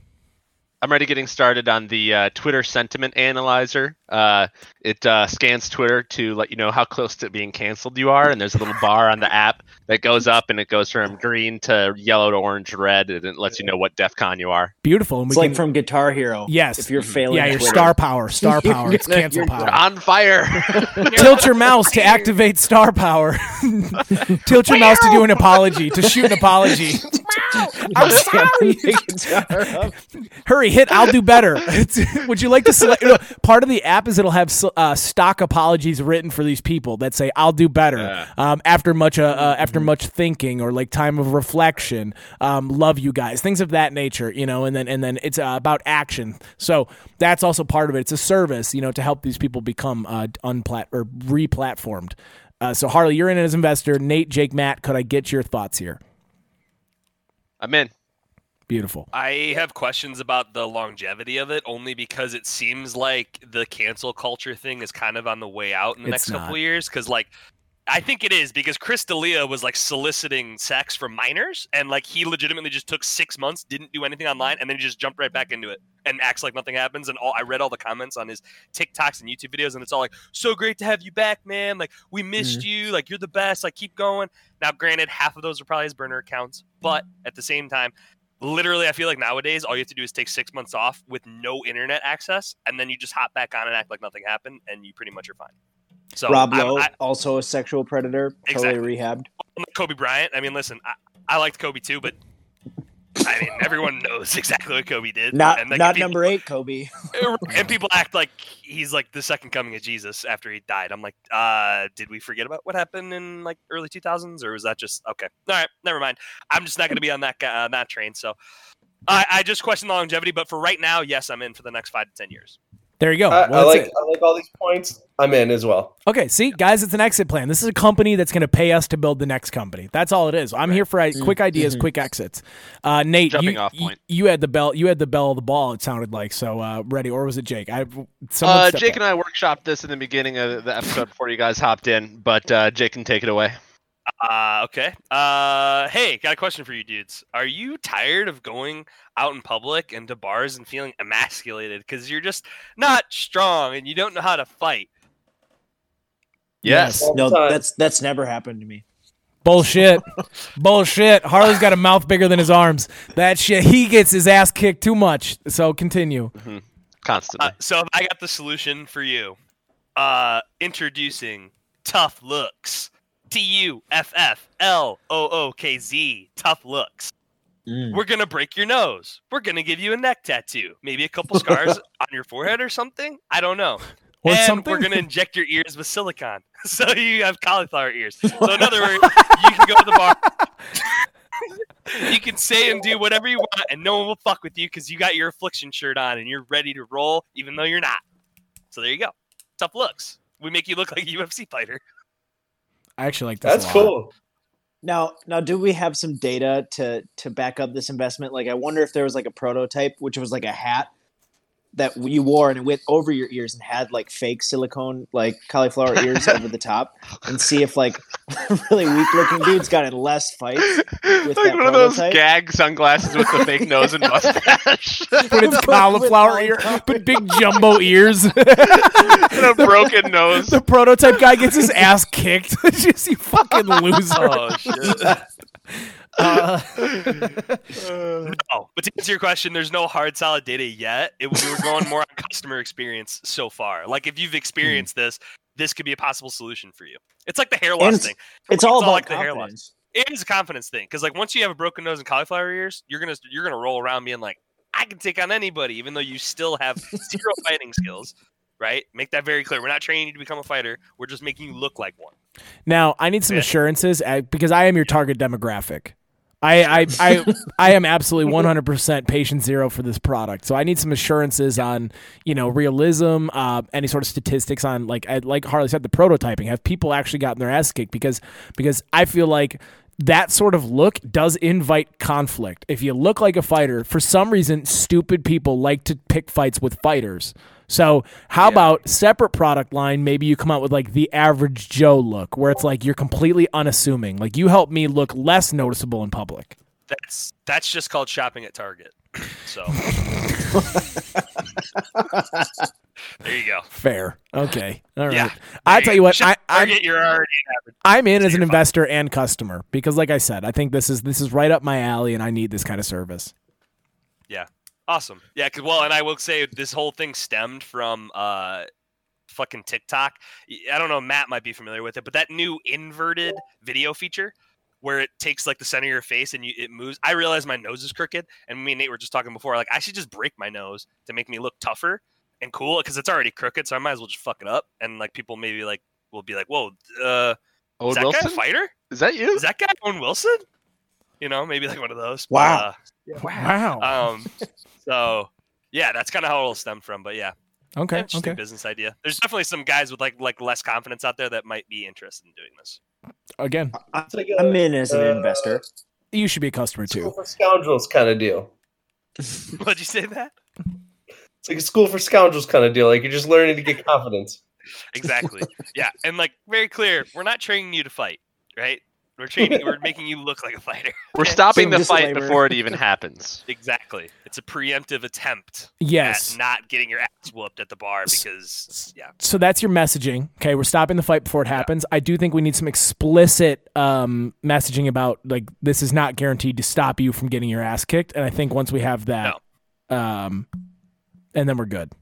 Speaker 5: I'm already getting started on the uh, Twitter sentiment analyzer. Uh, it uh, scans Twitter to let you know how close to being canceled you are, and there's a little bar on the app that goes up, and it goes from green to yellow to orange, to red, and it lets you know what DefCon you are.
Speaker 1: beautiful. And
Speaker 4: It's
Speaker 1: we
Speaker 4: like
Speaker 1: can-
Speaker 4: from Guitar Hero.
Speaker 1: Yes.
Speaker 4: If you're failing,
Speaker 1: yeah, your
Speaker 4: Twitter.
Speaker 1: star power, star [laughs] power. It's cancel power.
Speaker 5: On fire. [laughs]
Speaker 1: Tilt your mouse to activate star power. [laughs] Tilt your mouse to do an apology, to shoot an apology. [laughs] I'm sorry. [laughs] Hurry, hit. I'll do better. Would you like to select? You know, part of the app is it'll have uh, stock apologies written for these people that say "I'll do better" um, after much uh, uh, after much thinking or like time of reflection. Um, love you guys, things of that nature. You know, and then and then it's uh, about action. So that's also part of it. It's a service, you know, to help these people become uh, unplat or replatformed. Uh, so Harley, you're in as investor. Nate, Jake, Matt, could I get your thoughts here?
Speaker 5: I'm in.
Speaker 1: Beautiful.
Speaker 2: I have questions about the longevity of it only because it seems like the cancel culture thing is kind of on the way out in the
Speaker 1: It's
Speaker 2: next couple
Speaker 1: not.
Speaker 2: of years. Because, like, I think it is because Chris D'Elia was like soliciting sex from minors, and like he legitimately just took six months, didn't do anything online, and then he just jumped right back into it and acts like nothing happens. And all I read all the comments on his TikToks and YouTube videos, and it's all like, "So great to have you back, man! Like we missed mm-hmm. you. Like you're the best. Like keep going." Now, granted, half of those are probably his burner accounts, but at the same time, literally i feel like nowadays all you have to do is take six months off with no internet access and then you just hop back on and act like nothing happened and you pretty much are fine so
Speaker 4: Rob Lowe,
Speaker 2: I,
Speaker 4: also a sexual predator, totally
Speaker 2: Exactly.
Speaker 4: rehabbed.
Speaker 2: I'm like kobe bryant i mean listen i, I liked kobe too but i mean everyone [laughs] knows exactly what kobe did
Speaker 4: Not
Speaker 2: and, like,
Speaker 4: not
Speaker 2: people-
Speaker 4: number eight, Kobe. [laughs]
Speaker 2: and people act like he's like the second coming of jesus after he died i'm like uh did we forget about what happened in like early 2000s or was that just okay all right never mind i'm just not going to be on that guy, uh, that train so I, I just question the longevity, but for right now, yes, I'm in for the next five to ten years.
Speaker 1: There you go.
Speaker 3: I,
Speaker 1: Well,
Speaker 3: I
Speaker 1: that's
Speaker 3: like
Speaker 1: it.
Speaker 3: I like all these points. I'm in as well.
Speaker 1: Okay, see, guys, it's an exit plan. This is a company that's going to pay us to build the next company. That's all it is. I'm here for uh, quick ideas, quick exits. Uh, Nate,
Speaker 5: Jumping
Speaker 1: you,
Speaker 5: off
Speaker 1: you-
Speaker 5: point.
Speaker 1: you had the bell. You had the bell of the ball. It sounded like so. Uh, ready, or was it Jake? I.
Speaker 5: Uh, Jake
Speaker 1: up.
Speaker 5: and I workshopped this in the beginning of the episode before you guys hopped in, but uh, Jake can take it away.
Speaker 2: Uh, okay. Uh, hey, got a question for you, dudes. Are you tired of going out in public and to bars and feeling emasculated because you're just not strong and you don't know how to fight?
Speaker 5: Yes.
Speaker 3: All the
Speaker 4: No, that's that's never happened to me.
Speaker 1: Bullshit. [laughs] Bullshit. Harley's got a mouth bigger than his arms. That shit. He gets his ass kicked too much. So continue.
Speaker 5: Constantly.
Speaker 2: Uh, so I got the solution for you. Uh, introducing Tuff Lookz. T U F F L O O K Z. Tuff Lookz.
Speaker 4: Mm.
Speaker 2: We're gonna break your nose. We're gonna give you a neck tattoo, maybe a couple scars [laughs] on your forehead or something. I don't know.
Speaker 1: Or
Speaker 2: and
Speaker 1: something.
Speaker 2: we're gonna inject your ears with silicone, [laughs] so you have cauliflower ears. So in other words, you can go to the bar. [laughs] you can say and do whatever you want, and no one will fuck with you because you got your affliction shirt on and you're ready to roll, even though you're not. So there you go. Tuff Lookz. We make you look like a UFC fighter.
Speaker 1: I actually like this.
Speaker 3: That's
Speaker 1: a lot.
Speaker 3: cool.
Speaker 4: Now, now, do we have some data to to back up this investment? Like, I wonder if there was like a prototype, which was like a hat that you wore and it went over your ears and had like fake silicone like cauliflower ears over the top, and see if like [laughs] really weak looking dudes got in less fights. With
Speaker 5: like
Speaker 4: that
Speaker 5: one of those gag sunglasses with the fake [laughs] nose and mustache
Speaker 1: But it's [laughs] cauliflower ear, but big jumbo ears.
Speaker 5: and a broken nose.
Speaker 1: the prototype guy gets his ass kicked. Just you fucking loser.
Speaker 2: Oh shit. [laughs]
Speaker 1: Uh, [laughs]
Speaker 2: No, but to answer your question, there's no hard solid data yet. It, we were going more on customer experience so far. Like if you've experienced this, this could be a possible solution for you. It's like the hair loss
Speaker 4: it's-
Speaker 2: thing.
Speaker 4: It's all about
Speaker 2: like the hair loss. It is a confidence thing because like once you have a broken nose and cauliflower ears, you're gonna you're gonna roll around being like, I can take on anybody, even though you still have zero [laughs] fighting skills. Right? Make that very clear. We're not training you to become a fighter. We're just making you look like one.
Speaker 1: now I need some
Speaker 2: Yeah.
Speaker 1: assurances uh, because I am your target demographic. I I I, [laughs] I am absolutely 100% patient zero for this product. So I need some assurances on, you know, realism, uh, any sort of statistics on like I, like Harley said the prototyping. Have people actually gotten their ass kicked because because I feel like that sort of look does invite conflict. If you look like a fighter, for some reason stupid people like to pick fights with fighters. So how about separate product line? Maybe you come out with like the average Joe look, where it's like you're completely unassuming. Like you help me look less noticeable in public.
Speaker 2: That's that's just called shopping at Target. So [laughs] there you go.
Speaker 1: Fair. Okay. All right.
Speaker 2: Yeah.
Speaker 1: I tell you what, I, I'm
Speaker 2: Target, you're already.
Speaker 1: I'm in as an investor and customer because, like I said, I think this is this is right up my alley, and I need this kind of service.
Speaker 2: Awesome. Yeah, 'cause- well, and I will say this whole thing stemmed from uh fucking TikTok. I don't know, Matt might be familiar with it, but that new inverted video feature where it takes like the center of your face and you it moves. I realize my nose is crooked, and me and Nate were just talking before. Like I should just break my nose to make me look tougher and cool because it's already crooked, so I might as well just fuck it up. And like people maybe like will be like, "Whoa, uh,
Speaker 5: Owen
Speaker 2: is that
Speaker 5: Wilson?
Speaker 2: guy a fighter?
Speaker 5: Is that you?
Speaker 2: Is that guy Owen Wilson?" You know, maybe like one of those. But,
Speaker 4: Wow.
Speaker 2: Uh,
Speaker 1: Wow.
Speaker 2: um, so yeah, that's kind of how it'll stem from. But yeah,
Speaker 1: okay.
Speaker 2: interesting
Speaker 1: Okay.
Speaker 2: business idea. There's definitely some guys with like like less confidence out there that might be interested in doing this.
Speaker 1: Again,
Speaker 3: It's like
Speaker 4: I'm in as an
Speaker 3: uh,
Speaker 4: investor.
Speaker 1: you should be a customer
Speaker 3: School
Speaker 1: too.
Speaker 3: for scoundrels kind of deal. [laughs]
Speaker 2: What'd you say that?
Speaker 3: It's like a school for scoundrels kind of deal. Like you're just learning to get [laughs] confidence.
Speaker 2: Exactly. yeah, and like very clear, we're not training you to fight, right? We're training. we're making you look like a fighter. [laughs]
Speaker 5: We're stopping
Speaker 4: Some
Speaker 5: the fight
Speaker 4: disclaimer.
Speaker 5: before it even happens. [laughs]
Speaker 2: Exactly. It's a preemptive attempt
Speaker 1: Yes.
Speaker 2: at not getting your ass whooped at the bar because yeah.
Speaker 1: So that's your messaging. Okay, we're stopping the fight before it happens. I do think we need some explicit um, messaging about like this is not guaranteed to stop you from getting your ass kicked. And I think once we have that, um, and then we're good.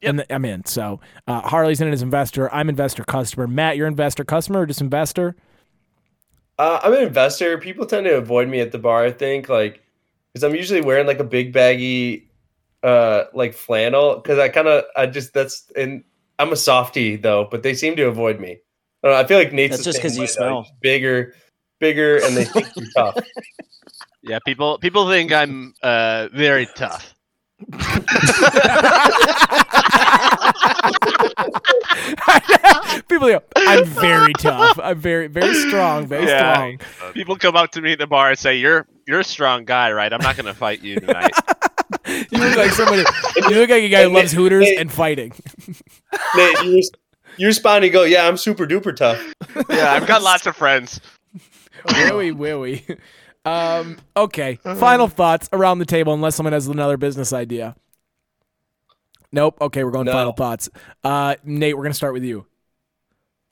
Speaker 2: Yep.
Speaker 1: And th- I'm in. So uh, Harley's in as investor. I'm investor customer. Matt, you're investor customer or just investor?
Speaker 3: Uh, I'm an investor. People tend to avoid me at the bar. I think like because I'm usually wearing like a big baggy, uh, like flannel. Because I kind of I just that's and I'm a softie though, but they seem to avoid me. I, don't know, I feel like Nate's
Speaker 4: That's just because you smell.
Speaker 3: He's bigger, bigger, and they think you're tough. [laughs]
Speaker 5: Yeah, people people think I'm uh, very tough. [laughs] [laughs]
Speaker 1: People go, I'm very tough. I'm very, very strong, very
Speaker 5: Yeah.
Speaker 1: strong.
Speaker 5: People come up to me at the bar and say, "You're you're a strong guy, right? I'm not going to fight you tonight." [laughs]
Speaker 1: You look like somebody. You look like a guy who
Speaker 3: Hey,
Speaker 1: loves Hooters
Speaker 3: hey.
Speaker 1: and fighting.
Speaker 3: Nate, you, res- you respond and go, "Yeah, I'm super duper tough."
Speaker 5: yeah, I've got lots of friends.
Speaker 1: Willy willy. Um, okay. Final thoughts around the table, unless someone has another business idea. Nope. Okay, we're going
Speaker 3: No.
Speaker 1: final thoughts. Uh, Nate, we're gonna start with you.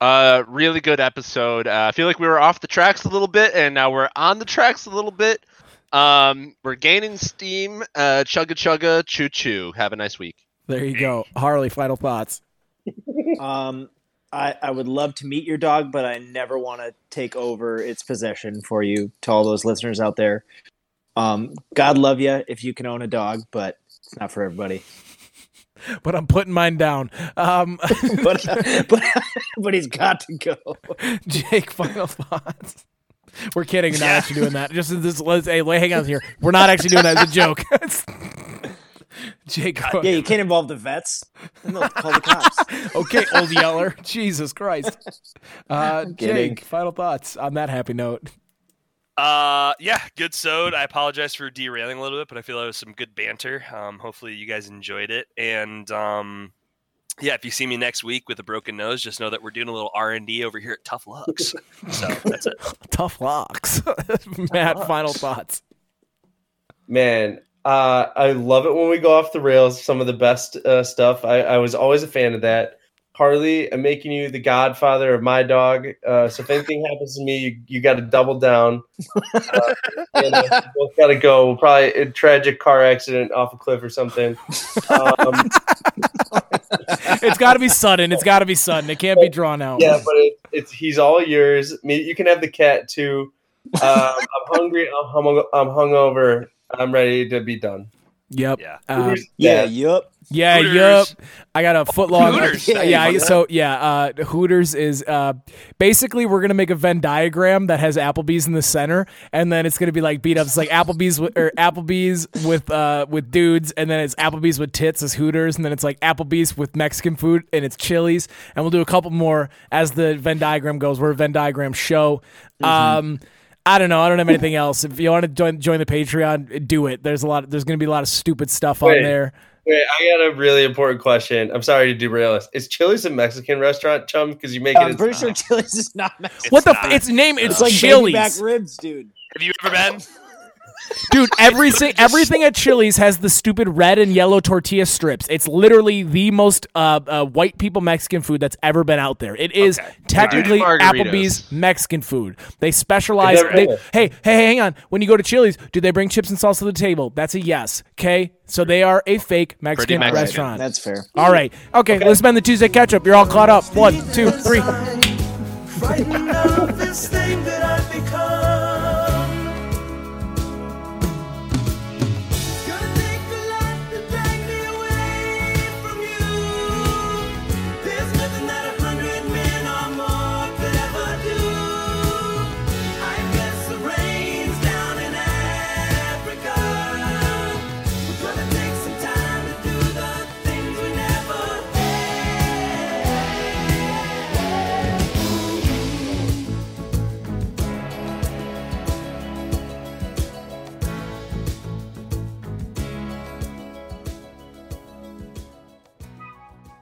Speaker 5: Uh, really good episode. Uh, I feel like we were off the tracks a little bit, and now we're on the tracks a little bit. Um, we're gaining steam. Uh, chugga chugga, choo choo. Have a nice week.
Speaker 1: There you go, Harley. Final thoughts. [laughs]
Speaker 4: Um, I, I would love to meet your dog, but I never want to take over its possession for you. To all those listeners out there, um, God love you if you can own a dog, but it's not for everybody. [laughs]
Speaker 1: But I'm putting mine down. Um, [laughs]
Speaker 4: But but but he's got to go. [laughs]
Speaker 1: Jake, final thoughts. We're kidding. We're not actually doing that. Just this. Let's hey, hang on here. We're not actually doing that as a joke. Jake.
Speaker 4: Yeah, you can't involve the vets. They'll call the cops.
Speaker 1: okay, old yeller. Jesus Christ. Uh. Jake, final thoughts on that happy note.
Speaker 2: Uh, yeah, good sewed. I apologize for derailing a little bit, but I feel it was some good banter. Um, hopefully you guys enjoyed it. And um, yeah, if you see me next week with a broken nose, just know that we're doing a little R and D over here at Tuff Lookz. [laughs] so that's it. [laughs]
Speaker 1: Tough locks. [laughs] Matt, final thoughts.
Speaker 3: Man, uh, I love it when we go off the rails. Some of the best uh, stuff. I, I was always a fan of that. Harley, I'm making you the godfather of my dog. Uh, so if anything [laughs] happens to me, you, you got to double down. Uh, and, uh, both got to go. We'll probably a tragic car accident off a cliff or something. Um, [laughs]
Speaker 1: It's got to be sudden. It's got to be sudden. It can't be drawn out.
Speaker 3: yeah, but it, it's he's all yours. Me, you can have the cat too. Um, I'm hungry. I'm, hung, I'm hungover. I'm ready to be done.
Speaker 1: Yep.
Speaker 2: Yeah.
Speaker 1: Uh,
Speaker 4: Yeah, Yep.
Speaker 1: yeah.
Speaker 2: Hooters.
Speaker 1: Yup. I got a foot long.
Speaker 2: Hooters.
Speaker 1: Yeah.
Speaker 4: Yeah,
Speaker 1: I- so yeah. Uh, Hooters is uh, basically we're gonna make a Venn diagram that has Applebee's in the center, and then it's gonna be like beat up. It's like Applebee's with, or Applebee's with uh with dudes, and then it's Applebee's with tits as Hooters, and then it's like Applebee's with Mexican food and it's Chili's, and we'll do a couple more as the Venn diagram goes. We're a Venn diagram show. Um. I don't know. I don't have anything else. If you want to join, join the Patreon, do it. There's a lot. There's going to be a lot of stupid stuff on there.
Speaker 3: Wait, I got a really important question. I'm sorry to derail us. Is Chili's a Mexican restaurant, chum? Because you make it.
Speaker 4: I'm
Speaker 3: in-
Speaker 4: pretty sure Chili's is not Mexican.
Speaker 1: what the?
Speaker 2: not.
Speaker 1: F- its name is
Speaker 4: It's like baby
Speaker 1: Chili's,
Speaker 4: back ribs, dude.
Speaker 2: Have you ever been?
Speaker 1: Dude. [laughs] Everything, everything at Chili's has the stupid red and yellow tortilla strips. It's literally the most uh, uh, white people Mexican food that's ever been out there. It is
Speaker 2: Okay.
Speaker 1: technically
Speaker 5: Alright.
Speaker 1: Applebee's Mexican food. They specialize. They- hey, hey, hey, hang on. When you go to Chili's, do they bring chips and salsa to the table? That's a yes. Okay, so they are a fake Mexican,
Speaker 5: Mexican.
Speaker 1: restaurant.
Speaker 4: That's fair.
Speaker 1: All right. Okay, let's spend the Tuesday catch up. You're all caught up. One, two, three.